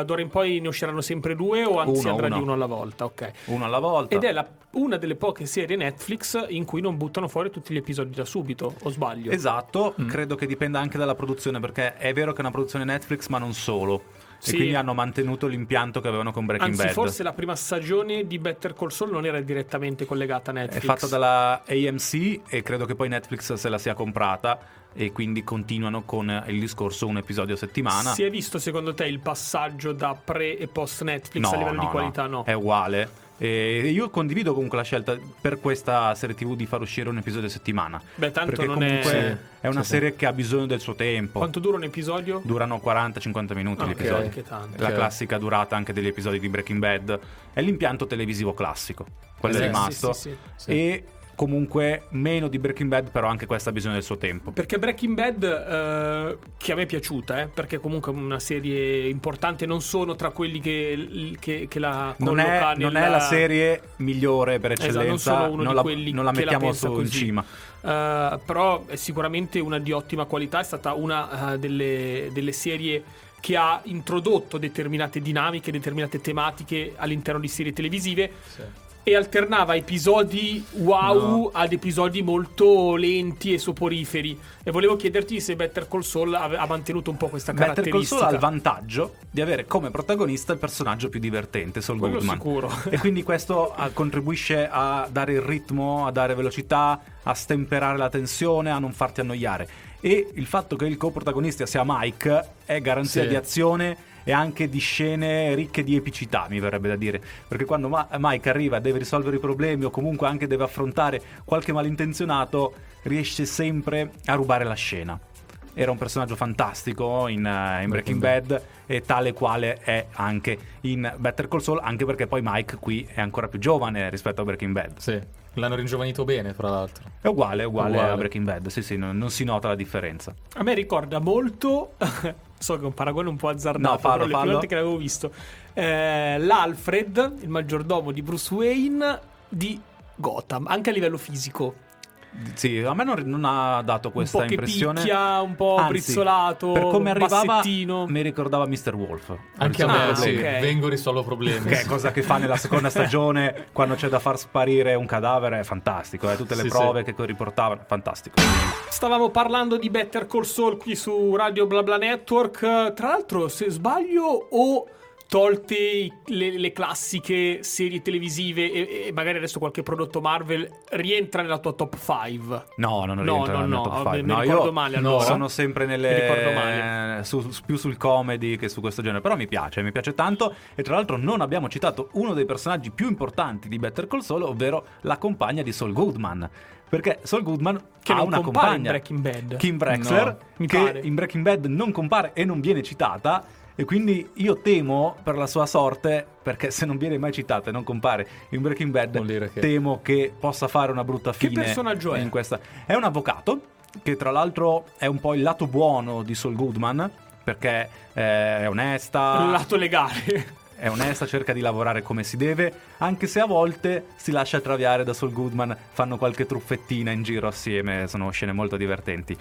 uh, d'ora in poi ne usciranno sempre due o anzi Uno, andrà uno. di uno alla volta? Ok. Uno alla volta. Ed è la- una delle poche serie Netflix in cui non buttano fuori tutti gli episodi da subito, o sbaglio? Esatto, Mm. credo che dipenda anche dalla produzione, perché è vero che è una produzione Netflix, ma non solo. Sì. E quindi hanno mantenuto l'impianto che avevano con Breaking Anzi, Bad. forse la prima stagione di Better Call Saul non era direttamente collegata a È Netflix. fatta dalla AMC e credo che poi Netflix se la sia comprata e quindi continuano con il discorso un episodio a settimana. Si è visto secondo te il passaggio da pre e post Netflix a livello di qualità? No. È uguale. E io condivido comunque la scelta per questa serie TV di far uscire un episodio a settimana. Beh, tanto perché non è- comunque Sì. è una Sì, sì. serie che ha bisogno del suo tempo. Quanto dura un episodio? Durano 40-50 minuti Ah, gli ok, episodi. anche tanto. La classica durata anche degli episodi di Breaking Bad. È l'impianto televisivo classico. Quello è Esatto. rimasto. Sì, sì, sì. Sì. E comunque meno di Breaking Bad, però anche questa ha bisogno del suo tempo. Perché Breaking Bad, eh, che a me è piaciuta, eh, perché comunque è una serie importante, non sono tra quelli che, che, che la non è, colloca non nella- è la serie migliore per Esatto, non eccellenza, sono uno non di la, quelli non la che la mettiamo pensa su in così. cima. Eh, però è sicuramente una di ottima qualità, è stata una eh, delle, delle serie che ha introdotto determinate dinamiche, determinate tematiche all'interno di serie televisive e alternava episodi wow ad episodi molto lenti e soporiferi. E volevo chiederti se Better Call Saul ha mantenuto un po' questa Better Call caratteristica. Saul ha il vantaggio di avere come protagonista il personaggio più divertente, Saul Quello Goodman. sicuro. E quindi questo ah, contribuisce a dare il ritmo, a dare velocità, a stemperare la tensione, a non farti annoiare. E il fatto che il coprotagonista sia Mike è garanzia Sì. di azione e anche di scene ricche di epicità, mi verrebbe da dire. Perché quando Ma- Mike arriva e deve risolvere i problemi o comunque anche deve affrontare qualche malintenzionato, riesce sempre a rubare la scena. Era un personaggio fantastico in, eh, in Breaking Bad e tale quale è anche in Better Call Saul, anche perché poi Mike qui è ancora più giovane rispetto a Breaking Bad. Sì, l'hanno ringiovanito bene, fra l'altro. È uguale, è uguale, Uguale. a Breaking Bad, sì sì, non, non si nota la differenza. A me ricorda molto. so che è un paragone un po' azzardato, No, fallo, però le fallo. volte che l'avevo visto. eh, L'Alfred, il maggiordomo di Bruce Wayne di Gotham, anche a livello fisico. Sì, a me non, non ha dato questa un po' che impressione. picchia, un po' Anzi, brizzolato, per come arrivava bassettino. mi ricordava Mr. Wolf. Anche a me, Ah, sì, problemi. ok. vengo e risolvo problemi. Che è cosa che fa nella seconda stagione quando c'è da far sparire un cadavere è fantastico, eh, tutte le Sì, prove sì. che riportavano, fantastico. Stavamo parlando di Better Call Saul qui su Radio BlaBla Network. Tra l'altro, se sbaglio, o tolte le, le classiche serie televisive e, e magari adesso qualche prodotto Marvel rientra nella tua top 5. No, non No, rientra no, nella no, top vabbè, five. mi No, ricordo io male allora. sono sempre nelle male. su- più sul comedy che su questo genere, però mi piace, mi piace tanto e tra l'altro non abbiamo citato uno dei personaggi più importanti di Better Call Saul, ovvero la compagna di Saul Goodman. Perché Saul Goodman Che ha una compare in compagna Breaking Bad. Kim Brexler No, che pare. in Breaking Bad non compare e non viene citata e quindi io temo per la sua sorte perché se non viene mai citata e non compare in Breaking Bad che- temo che possa fare una brutta Che fine personaggio è? in questa è un avvocato che tra l'altro è un po' il lato buono di Saul Goodman perché eh, è onesta Il lato legale. è onesta, cerca di lavorare come si deve, anche se a volte si lascia traviare da Saul Goodman, fanno qualche truffettina in giro assieme, sono scene molto divertenti.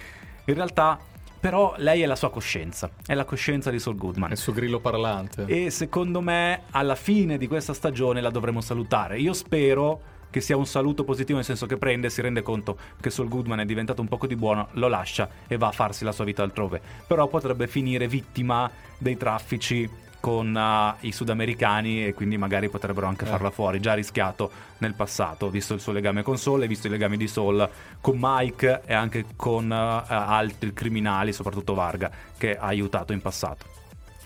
In realtà, però, lei è la sua coscienza, è la coscienza di Saul Goodman. Il suo grillo parlante. E secondo me, alla fine di questa stagione la dovremo salutare. Io spero che sia un saluto positivo, nel senso che prende, si rende conto che Saul Goodman è diventato un poco di buono, lo lascia e va a farsi la sua vita altrove. Però potrebbe finire vittima dei traffici con ah, i sudamericani e quindi magari potrebbero anche Eh. farla fuori. Già rischiato nel passato, visto il suo legame con Saul e visto i legami di Saul con Mike e anche con ah, altri criminali, soprattutto Varga, che ha aiutato in passato.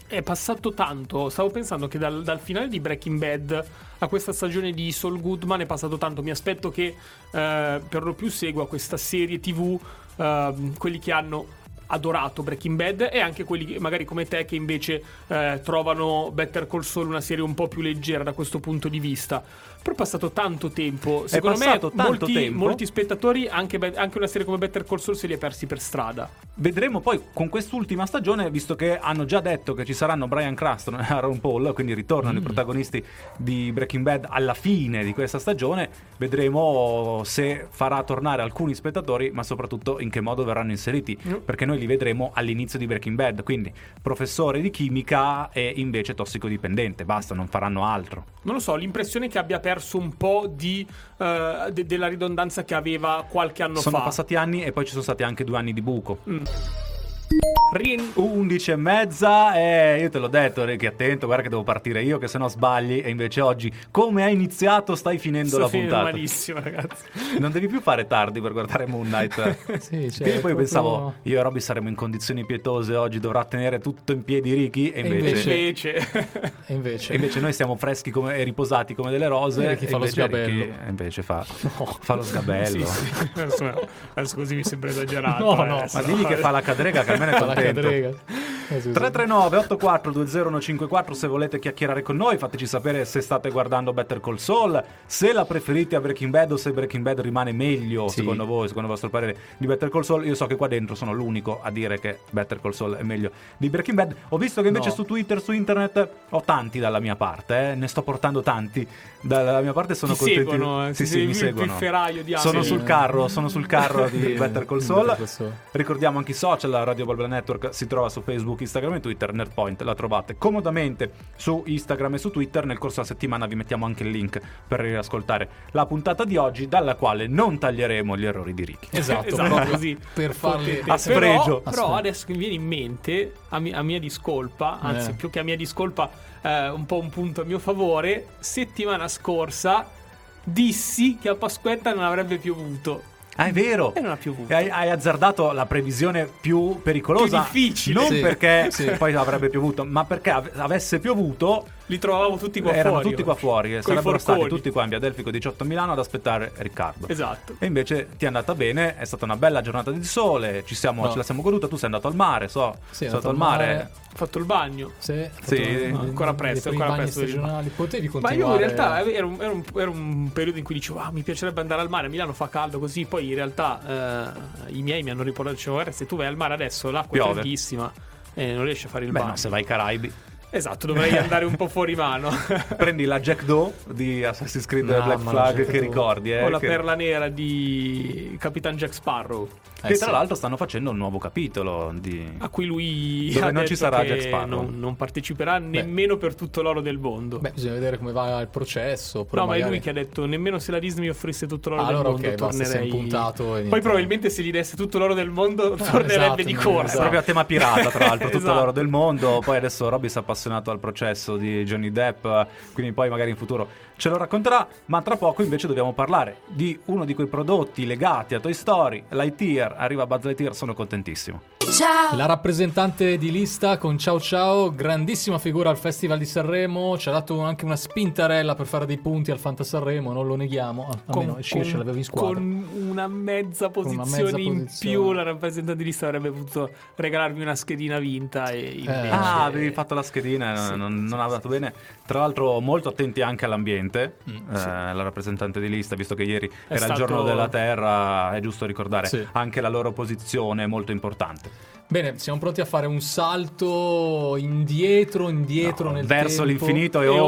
È passato tanto. Stavo pensando che dal, dal finale di Breaking Bad a questa stagione di Saul Goodman è passato tanto. Mi aspetto che eh, per lo più segua questa serie TV ehm, quelli che hanno adorato Breaking Bad e anche quelli magari come te che invece eh, trovano Better Call Saul una serie un po' più leggera da questo punto di vista. Però è passato tanto tempo. Secondo me molti, tempo. molti spettatori, anche, anche una serie come Better Call Saul, se li ha persi per strada. Vedremo poi con quest'ultima stagione, visto che hanno già detto che ci saranno Brian Cranston e Aaron Paul, quindi ritornano i protagonisti di Breaking Bad alla fine di questa stagione, vedremo se farà tornare alcuni spettatori, ma soprattutto in che modo verranno inseriti, Mm. perché noi li vedremo all'inizio di Breaking Bad, quindi professore di chimica e invece tossicodipendente, basta, non faranno altro. Non lo so, l'impressione che abbia perso un po' di, eh, de- della ridondanza che aveva qualche anno sono fa. passati anni e poi ci sono stati anche due anni di buco. Rien- 11 e mezza e io te l'ho detto Ricky attento guarda che devo partire io che sennò sbagli e invece oggi come hai iniziato stai finendo Sto la finendo puntata malissimo, ragazzi. non devi più fare tardi per guardare Moon Knight Sì, cioè, Quindi poi proprio- pensavo io e Robby saremo in condizioni pietose oggi dovrà tenere tutto in piedi Ricky e E invece, invece- Invece, E invece... e invece noi siamo freschi come- e riposati come delle rose E Ricky e fa lo invece sgabello. Ricky invece fa, fa lo sgabello Sì, sì. Adesso, adesso così mi sembra esagerato. No, no, adesso, ma digli che fa la cadrega che almeno è Fa la contento cadrega. 339 84 20154 se volete chiacchierare con noi, fateci sapere se state guardando Better Call Saul, se la preferite a Breaking Bad o se Breaking Bad rimane meglio Sì. secondo voi, secondo il vostro parere di Better Call Saul. Io so che qua dentro sono l'unico a dire che Better Call Saul è meglio di Breaking Bad. Ho visto che invece No. su Twitter, su internet ho tanti dalla mia parte, eh, ne sto portando tanti dalla mia parte sono Ti contenti. seguono, eh, sì, sì, mi seguono. di sono sul carro, sono sul carro di Better Call Saul. Ricordiamo anche i social, Radio Balbla Network si trova su Facebook, Instagram e Twitter, Nerdpoint la trovate comodamente su Instagram e su Twitter, nel corso della settimana vi mettiamo anche il link per riascoltare la puntata di oggi, dalla quale non taglieremo gli errori di Ricky. Esatto, Esatto, così. per farli A sfregio. Però, però adesso che mi viene in mente, a, mi- a mia discolpa, anzi Eh. più che a mia discolpa, eh, un po' un punto a mio favore, settimana scorsa dissi che a Pasquetta non avrebbe piovuto. Ah, è vero! E non ha piovuto. Hai, hai azzardato la previsione più pericolosa. Più difficile. Non Sì, perché sì. poi avrebbe piovuto, ma perché av- avesse piovuto Li trovavo tutti qua erano fuori. tutti qua fuori. e Coi Sarebbero stati forconi. tutti qua in via Delfico 18 a Milano ad aspettare Riccardo. Esatto. E invece ti è andata bene, è stata una bella giornata di sole, ci siamo, No. ce la siamo goduta, tu sei andato al mare, so, Sì, sei è andato al mare. mare. Ho fatto il bagno. Sì, Sì, no, ancora presto, ancora presto il stagionali. Potevi Ma continuare. io in realtà eh, era un, era un- era un periodo in cui dicevo, ah, mi piacerebbe andare al mare, a Milano fa caldo così, poi in realtà eh, i miei mi hanno riportato, dicevo, guarda, se tu vai al mare adesso l'acqua Piove. è freddissima e non riesci a fare il Beh, bagno. no, se vai ai Caraibi. Esatto, dovrei andare un po' fuori mano. Prendi la Jack Doe di Assassin's Creed No, Black Flag che ricordi, eh, o la che, perla nera di Capitan Jack Sparrow, Eh, che sì. tra l'altro stanno facendo un nuovo capitolo di... a cui lui Dove ha non ci sarà che Jack Sparrow. Non, non parteciperà nemmeno per tutto l'oro del mondo. Beh, bisogna vedere come va il processo. No, ma è magari- lui che ha detto nemmeno se la Disney mi offrisse tutto l'oro Ah, del allora mondo ok, basta, tornerei. e. Poi probabilmente se gli desse tutto l'oro del mondo tornerebbe esatto, di corsa. esatto. proprio a tema pirata, tra l'altro, tutto Esatto. l'oro del mondo. Poi adesso Robby si è appassionato al processo di Johnny Depp, eh, quindi poi magari in futuro ce lo racconterà. Ma tra poco invece dobbiamo parlare di uno di quei prodotti legati a Toy Story, Lightyear. Arriva Buzz Lightyear, sono contentissimo. La rappresentante di lista con Ciao Ciao, grandissima figura al Festival di Sanremo, ci ha dato anche una spintarella per fare dei punti al Fanta Sanremo, non lo neghiamo, ah, almeno Circe l'aveva in squadra. con una mezza Con una posizione mezza in posizione. più la rappresentante di lista avrebbe potuto regalarmi una schedina vinta e invece... Ah, avevi fatto la schedina, Sì, non, non ha dato bene. Tra l'altro, molto attenti anche all'ambiente. Mm, eh. La rappresentante di lista, visto che ieri era stato- il giorno della Terra, è giusto ricordare anche la loro posizione molto importante. Bene, siamo pronti a fare un salto indietro, indietro No, nel verso tempo. l'infinito e, e oltre.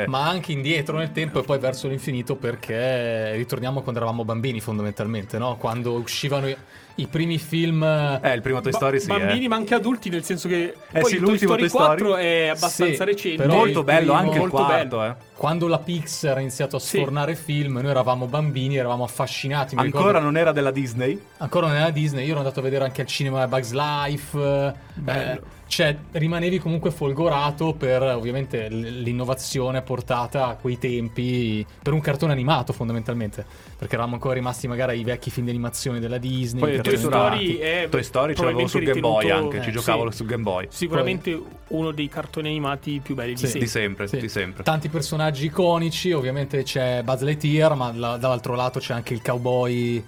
oltre. Ma anche indietro nel tempo e poi verso l'infinito perché ritorniamo quando eravamo bambini fondamentalmente, no? Quando uscivano i, i primi film... Eh, il primo Toy Ba- Story sì. bambini eh. ma anche adulti nel senso che Eh poi sì, il Toy l'ultimo Story Toy Story. 4 è abbastanza Sì, recente Molto bello primo- anche il quarto, bello. eh. Quando la Pixar ha iniziato a Sì. sfornare film, noi eravamo bambini, eravamo affascinati. mi Ancora ricordo- non era della Disney? ancora non era Disney, io ero andato a vedere anche al cinema Bugs Life. eh, Bello. cioè, rimanevi comunque folgorato per ovviamente l'innovazione portata a quei tempi per un cartone animato fondamentalmente. Perché eravamo ancora rimasti magari ai vecchi film di animazione della Disney. Poi i Toy Story- è Toy Story ce l'avevo sul Game Boy anche, ci eh, giocavo sì, sul Game Boy. Sicuramente uno dei cartoni animati più belli di Sì. sempre. Di sempre, Sì. di sempre. Tanti personaggi iconici, ovviamente c'è Buzz Lightyear, ma la- dall'altro lato c'è anche il cowboy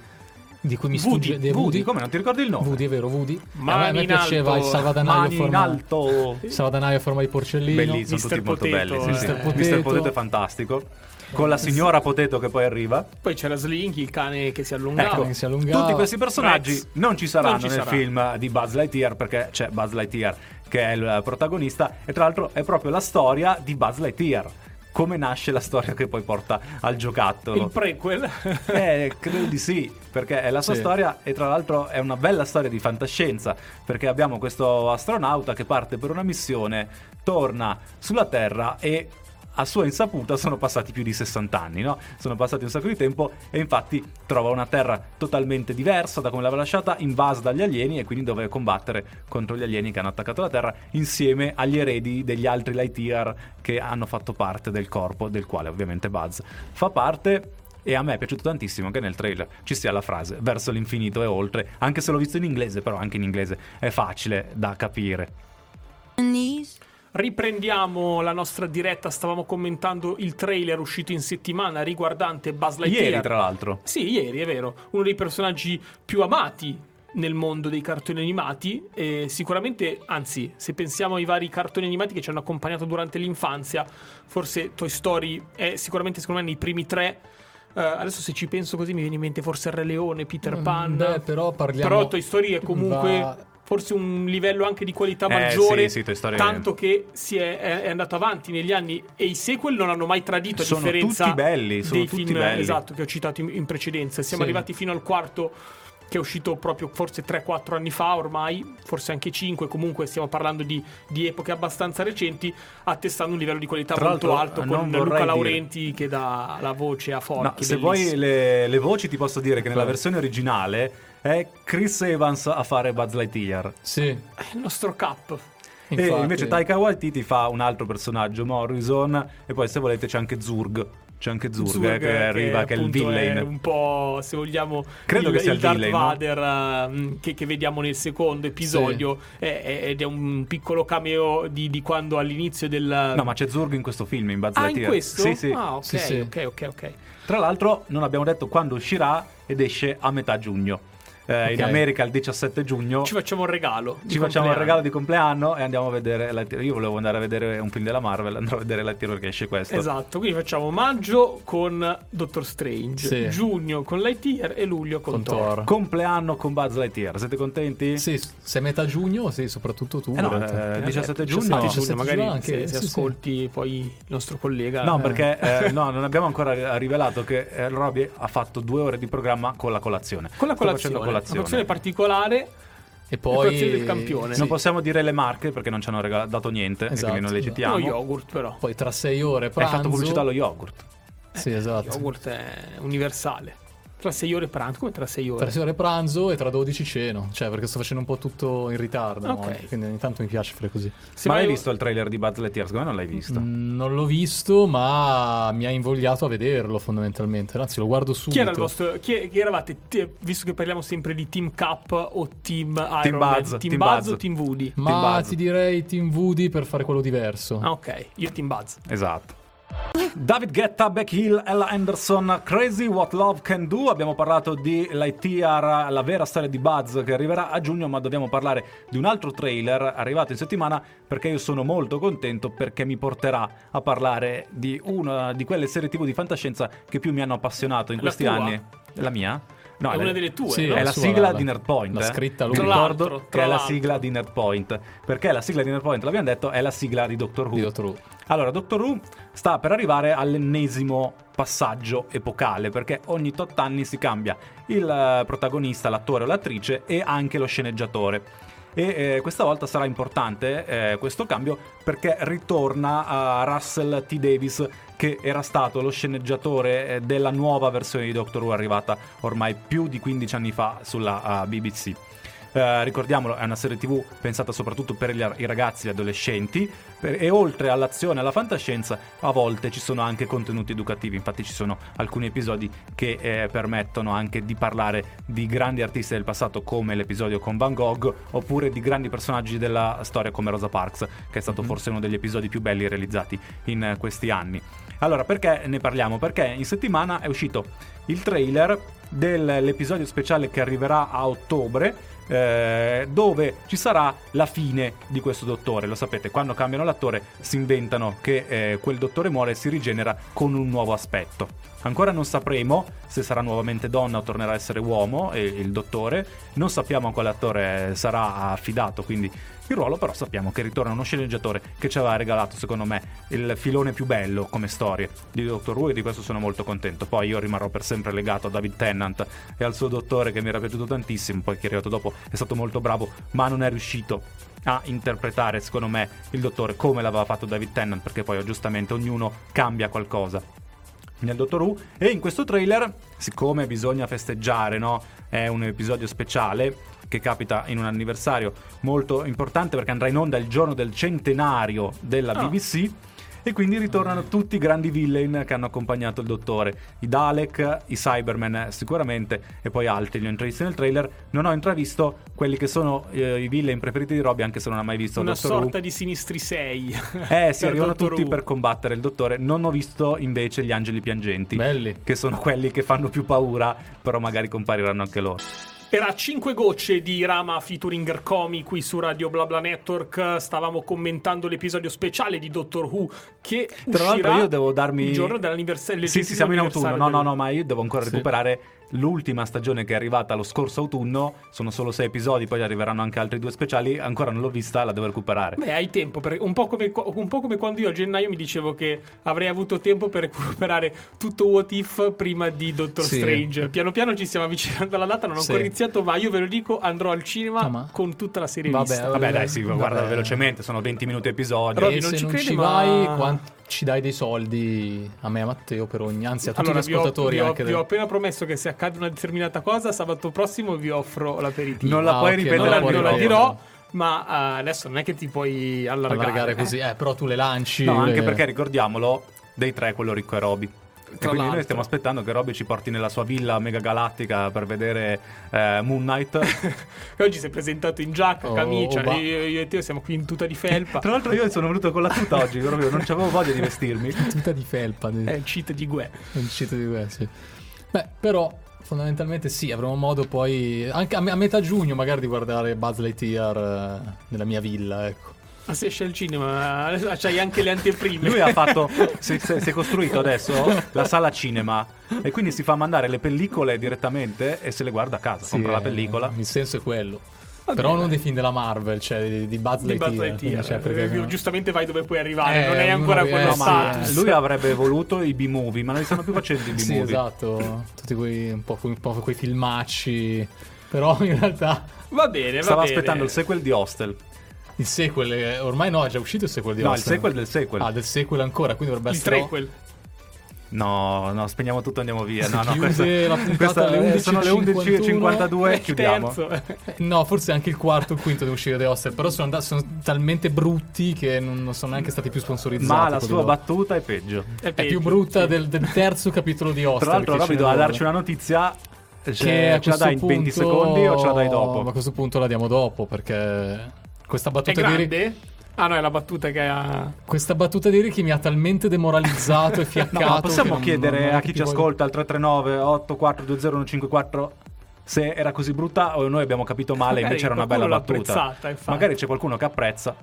di cui mi Woody, sfugge di Woody, come non ti ricordi il nome? Woody, è vero, Woody. Mani a me piaceva alto, il salvadanaio forma alto. salvadanaio a forma di porcellino. Bellissimo, Mr. tutti molto Potato, belli. Sì, sì. eh. Mr. Potato. È fantastico. Con la signora Potato che poi arriva. Poi c'era Slinky, il cane che si allungava. Ecco, che si allungava. tutti questi personaggi Rex. non ci saranno Non ci nel sarà. film di Buzz Lightyear perché c'è Buzz Lightyear che è il protagonista e tra l'altro è proprio la storia di Buzz Lightyear. Come nasce la storia che poi porta al giocattolo? Il prequel. Eh, credo di sì, perché è la sua Sì. storia e tra l'altro è una bella storia di fantascienza, perché abbiamo questo astronauta che parte per una missione, torna sulla Terra e a sua insaputa sono passati più di 60 anni, no? Sono passati un sacco di tempo e infatti trova una Terra totalmente diversa da come l'aveva lasciata, invasa dagli alieni e quindi deve combattere contro gli alieni che hanno attaccato la Terra insieme agli eredi degli altri Lightyear che hanno fatto parte del corpo del quale ovviamente Buzz fa parte. E a me è piaciuto tantissimo che nel trailer ci sia la frase verso l'infinito e oltre, anche se l'ho visto in inglese, però anche in inglese è facile da capire. Riprendiamo la nostra diretta. Stavamo commentando il trailer uscito in settimana riguardante Buzz Lightyear. Ieri, tra l'altro. Sì, ieri è vero. Uno dei personaggi più amati nel mondo dei cartoni animati. E sicuramente, anzi, se pensiamo ai vari cartoni animati che ci hanno accompagnato durante l'infanzia, forse Toy Story è sicuramente, secondo me, nei primi tre. Uh, adesso se ci penso così mi viene in mente forse Re Leone, Peter Mm, Pan. beh, però parliamo- Però Toy Story è comunque va- forse un livello anche di qualità Eh, maggiore. sì, sì, tanto che si è, è- è andato avanti negli anni e i sequel non hanno mai tradito a Sono differenza tutti belli, sono dei tutti film belli. esatto che ho citato in, in precedenza. Siamo Sì. arrivati fino al quarto che è uscito proprio forse 3-4 anni fa ormai, forse anche 5, comunque stiamo parlando di, di epoche abbastanza recenti, attestando un livello di qualità Tra molto alto non con Luca dire- Laurenti che dà la voce a No, Forky. se vuoi le, le voci ti posso dire che nella versione originale è Chris Evans a fare Buzz Lightyear. Sì, È il nostro cap. E infatti. invece Taika Waititi fa un altro personaggio, Morrison, e poi se volete c'è anche Zurg. C'è anche Zurg, Zurg, eh, che arriva, che è il villain. È un po', se vogliamo, Credo il, che sia il il Darth villain, no? Vader ehm, che, che vediamo nel secondo episodio è- è- ed è un piccolo cameo di, di quando all'inizio del... No, ma c'è Zurg in questo film, in Buzz Ah, in Lightyear. questo? Sì, sì. Ah, ok, Sì, sì. ok, ok, ok. Tra l'altro non abbiamo detto quando uscirà ed esce a metà giugno. Eh, In Ok. America il 17 giugno. Ci facciamo un regalo. di Ci facciamo compleanno. regalo di compleanno e andiamo a vedere Lightyear. Io volevo andare a vedere un film della Marvel, andrò a vedere Lightyear perché esce questo. Esatto, quindi facciamo maggio con Doctor Strange, Sì. giugno con Lightyear e luglio con, con Thor. Thor. Compleanno con Buzz Lightyear. Siete contenti? Sì, se è metà giugno, sì, soprattutto tu. Eh no, in eh, 17 Eh, giugno. 17 17 giugno, magari giugno anche, se, se sì, sì. ascolti poi il nostro collega. No, eh, perché eh, no, non abbiamo ancora ri- rivelato che eh, Roby ha fatto due ore di programma con la colazione. con la Sta colazione, una colazione particolare E poi del campione. Non possiamo dire le marche perché non ci hanno regala- dato niente e Esatto, quindi non le esatto. citiamo. uno yogurt però. Poi tra sei ore Hai pranzo. fatto pubblicità allo yogurt. Sì, esatto. Yogurt è universale. Tra 6 ore pranzo, come tra 6 ore? Tra sei ore pranzo e tra 12 ceno. Cioè, perché sto facendo un po' tutto in ritardo. Ok. oggi, Quindi ogni tanto mi piace fare così. Se Ma vai- l'hai visto il trailer di Buzz Lightyear? Secondo me non l'hai visto. Mm, non l'ho visto, ma mi ha invogliato a vederlo fondamentalmente. Anzi, lo guardo subito. Chi era il vostro. Chi, chi eravate? Te- visto che parliamo sempre di Team Cup o Team Iron Man? Buzz, Team, Team Buzz, Buzz. o Team Woody? Ma Team Buzz. ti direi Team Woody per fare quello diverso. Ah, ok. Io Team Buzz. Esatto. David Guetta, Beck Hill, Ella Anderson, Crazy What Love Can Do. Abbiamo parlato di Lightyear, la vera storia di Buzz che arriverà a giugno, ma dobbiamo parlare di un altro trailer arrivato in settimana perché io sono molto contento perché mi porterà a parlare di una di quelle serie TV di fantascienza che più mi hanno appassionato in La questi tua? anni. La mia? No, è la- una delle tue, Sì, no? è la sua, sigla la- di Nerdpoint. l'ha eh. scritta lui. Tra ricordo l'altro, che tra è la sigla di Nerdpoint. Perché la sigla di Nerdpoint, l'abbiamo detto, è la sigla di Doctor Who. Di Doctor Who. Allora, Doctor Who sta per arrivare all'ennesimo passaggio epocale, perché ogni tot anni si cambia il eh, protagonista, l'attore o l'attrice e anche lo sceneggiatore. E eh, questa volta sarà importante eh, questo cambio perché ritorna a Russell T. Davis che era stato lo sceneggiatore eh, della nuova versione di Doctor Who arrivata ormai più di 15 anni fa sulla BBC. Eh, ricordiamolo, è una serie TV pensata soprattutto per gli- i ragazzi e gli adolescenti per- e oltre all'azione e alla fantascienza a volte ci sono anche contenuti educativi, infatti ci sono alcuni episodi che eh, permettono anche di parlare di grandi artisti del passato come l'episodio con Van Gogh oppure di grandi personaggi della storia come Rosa Parks che è stato forse uno degli episodi più belli realizzati in eh, questi anni. Allora, perché ne parliamo? Perché in settimana è uscito il trailer dell'episodio speciale che arriverà a ottobre eh, dove ci sarà la fine di questo dottore. Lo sapete, quando cambiano l'attore si inventano che eh, quel dottore muore e si rigenera con un nuovo aspetto. Ancora non sapremo se sarà nuovamente donna o tornerà a essere uomo eh, il dottore. Non sappiamo a quale attore sarà affidato, quindi il ruolo, però sappiamo che ritorna uno sceneggiatore che ci aveva regalato, secondo me, il filone più bello come storia di Doctor Who e di questo sono molto contento. Poi io rimarrò per sempre legato a David Tennant e al suo dottore che mi era piaciuto tantissimo, poi chi è arrivato dopo è stato molto bravo, ma non è riuscito a interpretare, secondo me, il dottore come l'aveva fatto David Tennant, perché poi giustamente ognuno cambia qualcosa nel Dottor Who e in questo trailer siccome bisogna festeggiare no? è un episodio speciale che capita in un anniversario molto importante perché andrà in onda il giorno del centenario della Ah. BBC e quindi ritornano tutti i grandi villain che hanno accompagnato il dottore i Dalek, i Cybermen sicuramente e poi altri li ho intravisti nel trailer non ho intravisto quelli che sono eh, i villain preferiti di Robby anche se non ha mai visto Una Doctor Who sorta di sinistri 6. eh, si per arrivano Doctor tutti Who. per combattere il dottore. Non ho visto invece gli angeli piangenti. Belli. Che sono quelli che fanno più paura, però magari compariranno anche loro. Era 5 gocce di Rama featuring Ercomi qui su Radio BlaBla Network. Stavamo commentando l'episodio speciale di Doctor Who che Tra l'altro io devo darmi... il giorno dell'anniversario. Sì, sì, siamo in autunno. No, no, no, ma io devo ancora Sì. recuperare l'ultima stagione che è arrivata lo scorso autunno. Sono solo sei episodi, poi arriveranno anche altri due speciali. Ancora non l'ho vista, la devo recuperare. Beh, hai tempo, per- un, po come, un po' come quando io a gennaio mi dicevo che avrei avuto tempo per recuperare tutto What If prima di Doctor Sì. Strange. Piano piano ci stiamo avvicinando alla data, non ho Sì. ancora iniziato, ma io ve lo dico, andrò al cinema ma- con tutta la serie Vabbè, vista. Vabbè, dai, sì, Vabbè. guarda velocemente, sono 20 minuti episodio. Robby, e non ci non credi, ci ma- vai, quanti- ci dai dei soldi a me e a Matteo per ogni, anzi a tutti Allora, gli vi ho, ascoltatori vi ho- anche vi ho appena promesso che se accade una determinata cosa, sabato prossimo vi offro l'aperitivo. Non la Ah, puoi ok, ripetere non la, al puoi non la dirò, ma eh, adesso non è che ti puoi allargare. allargare eh. così, eh, però tu le lanci. No, anche le- perché ricordiamolo, dei tre quello ricco è Roby. E Tra quindi noi stiamo aspettando che Roby ci porti nella sua villa mega galattica per vedere eh, Moon Knight. Oggi si è presentato in giacca, Oh, camicia, oh, io, io e te siamo qui in tuta di felpa. Tra l'altro io sono venuto con la tuta oggi, proprio non avevo voglia di vestirmi. Tutta di felpa. È il cheat di Gue. Un cheat di questo. Beh, però fondamentalmente sì, avremo modo poi anche a, me- a metà giugno magari di guardare Buzz Lightyear eh, nella mia villa, ecco. Ma se esce al cinema, c'hai anche le anteprime. Lui ha fatto, si, si- si è costruito adesso la sala cinema e quindi si fa mandare le pellicole direttamente e se le guarda a casa, Sì, compra la eh, pellicola. Il senso è quello. Però non dei film della Marvel, cioè di, di Buzz di Lightyear. Cioè, perché- Eh, Giustamente vai dove puoi arrivare, Eh, non è ancora quello eh, No, ma status. lui avrebbe voluto i B-movie, ma non li stanno più facendo i B-movie. Sì, esatto. Tutti quei, un, po', un po' quei filmacci. Però in realtà Va bene, va Stava bene. aspettando il sequel di Hostel. Il sequel, eh, ormai no, è già uscito il sequel di No, il Austin. sequel del sequel. Ah, del sequel ancora, quindi dovrebbe Il essere... trequel. No, no, spegniamo tutto e andiamo via. No, no, Chiude questa, la puntata questa alle alle 11, sono le 11.52 Il chiudiamo. terzo. Eh, No, forse anche il quarto o il quinto deve uscire The Hostel, però sono, andati- sono talmente brutti che non, non sono neanche stati più sponsorizzati. Ma la sua battuta è peggio. È, è peggio, più brutta sì. del, del terzo capitolo di Hostel. Tra l'altro, doveva n'è darci una notizia. che Ce, a la dai in questo 20 punto- secondi o ce la dai dopo? Ma a questo punto la diamo dopo perché questa È battuta, di, Rick- grande? Ah no, è la battuta che ha... questa battuta di Ricky mi ha talmente demoralizzato e No, fiaccato. ma che possiamo non- chiedere non a chi ci voglio- ascolta al 339 8420 se era così brutta o noi abbiamo capito male, Magari invece era una bella battuta. Magari c'è qualcuno che apprezza.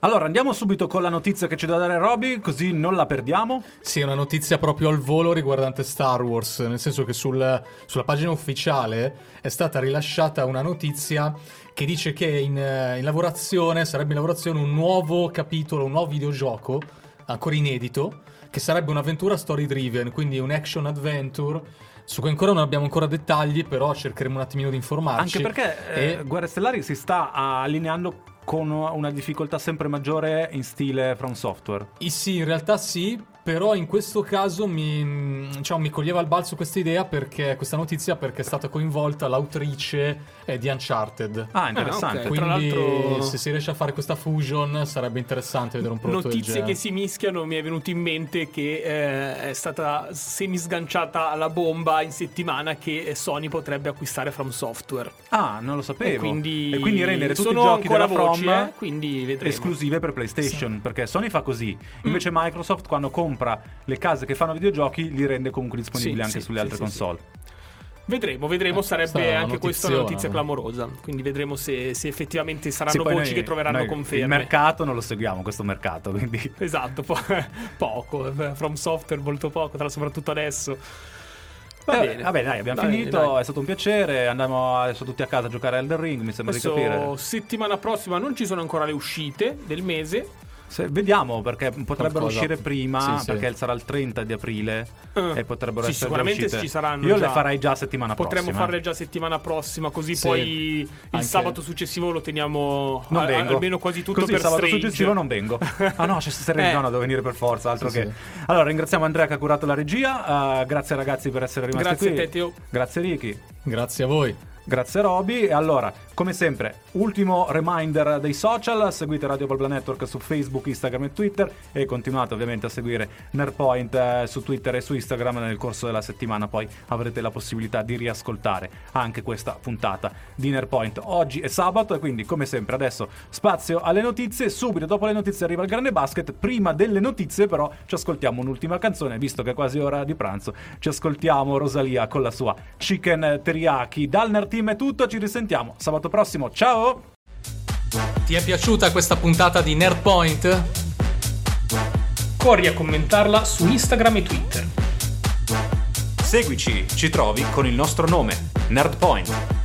Allora, andiamo subito con la notizia che ci deve dare Roby, così non la perdiamo. Sì, è una notizia proprio al volo riguardante Star Wars, nel senso che sul- sulla pagina ufficiale è stata rilasciata una notizia che dice che in, eh, in lavorazione, sarebbe in lavorazione un nuovo capitolo, un nuovo videogioco, ancora inedito, che sarebbe un'avventura story driven, quindi un action adventure, su cui ancora non abbiamo ancora dettagli, però cercheremo un attimino di informarci. Anche perché eh, E- Guerre Stellari si sta allineando con una difficoltà sempre maggiore in stile From Software. I Sì, in realtà sì, però in questo caso mi, diciamo, mi coglieva al balzo questa idea perché questa notizia perché è stata coinvolta l'autrice eh, di Uncharted. Ah, interessante. ok. Tra Quindi l'altro- se si riesce a fare questa fusion sarebbe interessante vedere un prodotto del Notizie che si mischiano, mi è venuto in mente che eh, è stata semi sganciata la bomba in settimana che Sony potrebbe acquistare From Software. Ah, non lo sapevo. E quindi, E quindi rendere tutti i giochi della voci, From eh, esclusive per PlayStation, perché Sony fa così. Invece Mm. Microsoft quando compra le case che fanno videogiochi li rende comunque disponibili Sì, anche sì, sulle sì, altre sì, console. Vedremo, vedremo, Eh, sarebbe anche questa una notizia no? clamorosa. Quindi vedremo se, se effettivamente saranno voci noi- che troveranno noi conferme. Il mercato non lo seguiamo, questo mercato, quindi Esatto, po- poco, eh, From Software molto poco, tra soprattutto adesso. Va Eh, bene. Vabbè, dai, abbiamo Va bene, finito. dai. È stato un piacere. Andiamo adesso tutti a casa a giocare a Elden Ring. Mi sembra Adesso di capire. settimana prossima non ci sono ancora le uscite del mese. Se- vediamo perché potrebbero Qualcosa. uscire prima. Sì, sì. perché sarà il 30 di aprile. Eh. E potrebbero Sì, essere sicuramente uscite. ci saranno Io già. le farei già settimana Potremmo prossima. farle già settimana prossima, così Sì. poi il Anche- sabato successivo lo teniamo Non a- vengo. almeno quasi tutto Così per sabato Strange. successivo non vengo. Ah no, c'è Strange, Eh. no, no, devo venire per forza, altro Sì, che. Allora, ringraziamo Andrea che ha curato la regia. eh, grazie ragazzi per essere rimasti Grazie qui. a te, Teo. Grazie Ricky. Grazie a voi. Grazie Roby. E allora, come sempre, ultimo reminder dei social: seguite Radio Blabla Network su Facebook, Instagram e Twitter. E continuate ovviamente a seguire Nerpoint eh, su Twitter e su Instagram. Nel corso della settimana poi avrete la possibilità di riascoltare anche questa puntata di Nerpoint. Oggi è sabato e quindi, come sempre, adesso spazio alle notizie. Subito dopo le notizie arriva il grande basket. Prima delle notizie, però, ci ascoltiamo un'ultima canzone, visto che è quasi ora di pranzo. Ci ascoltiamo Rosalia con la sua Chicken Teriyaki dal Nerd team è tutto, ci risentiamo sabato prossimo. Ciao! Ti è piaciuta questa puntata di Nerdpoint? Corri a commentarla su Instagram e Twitter. Seguici, ci trovi con il nostro nome, Nerdpoint.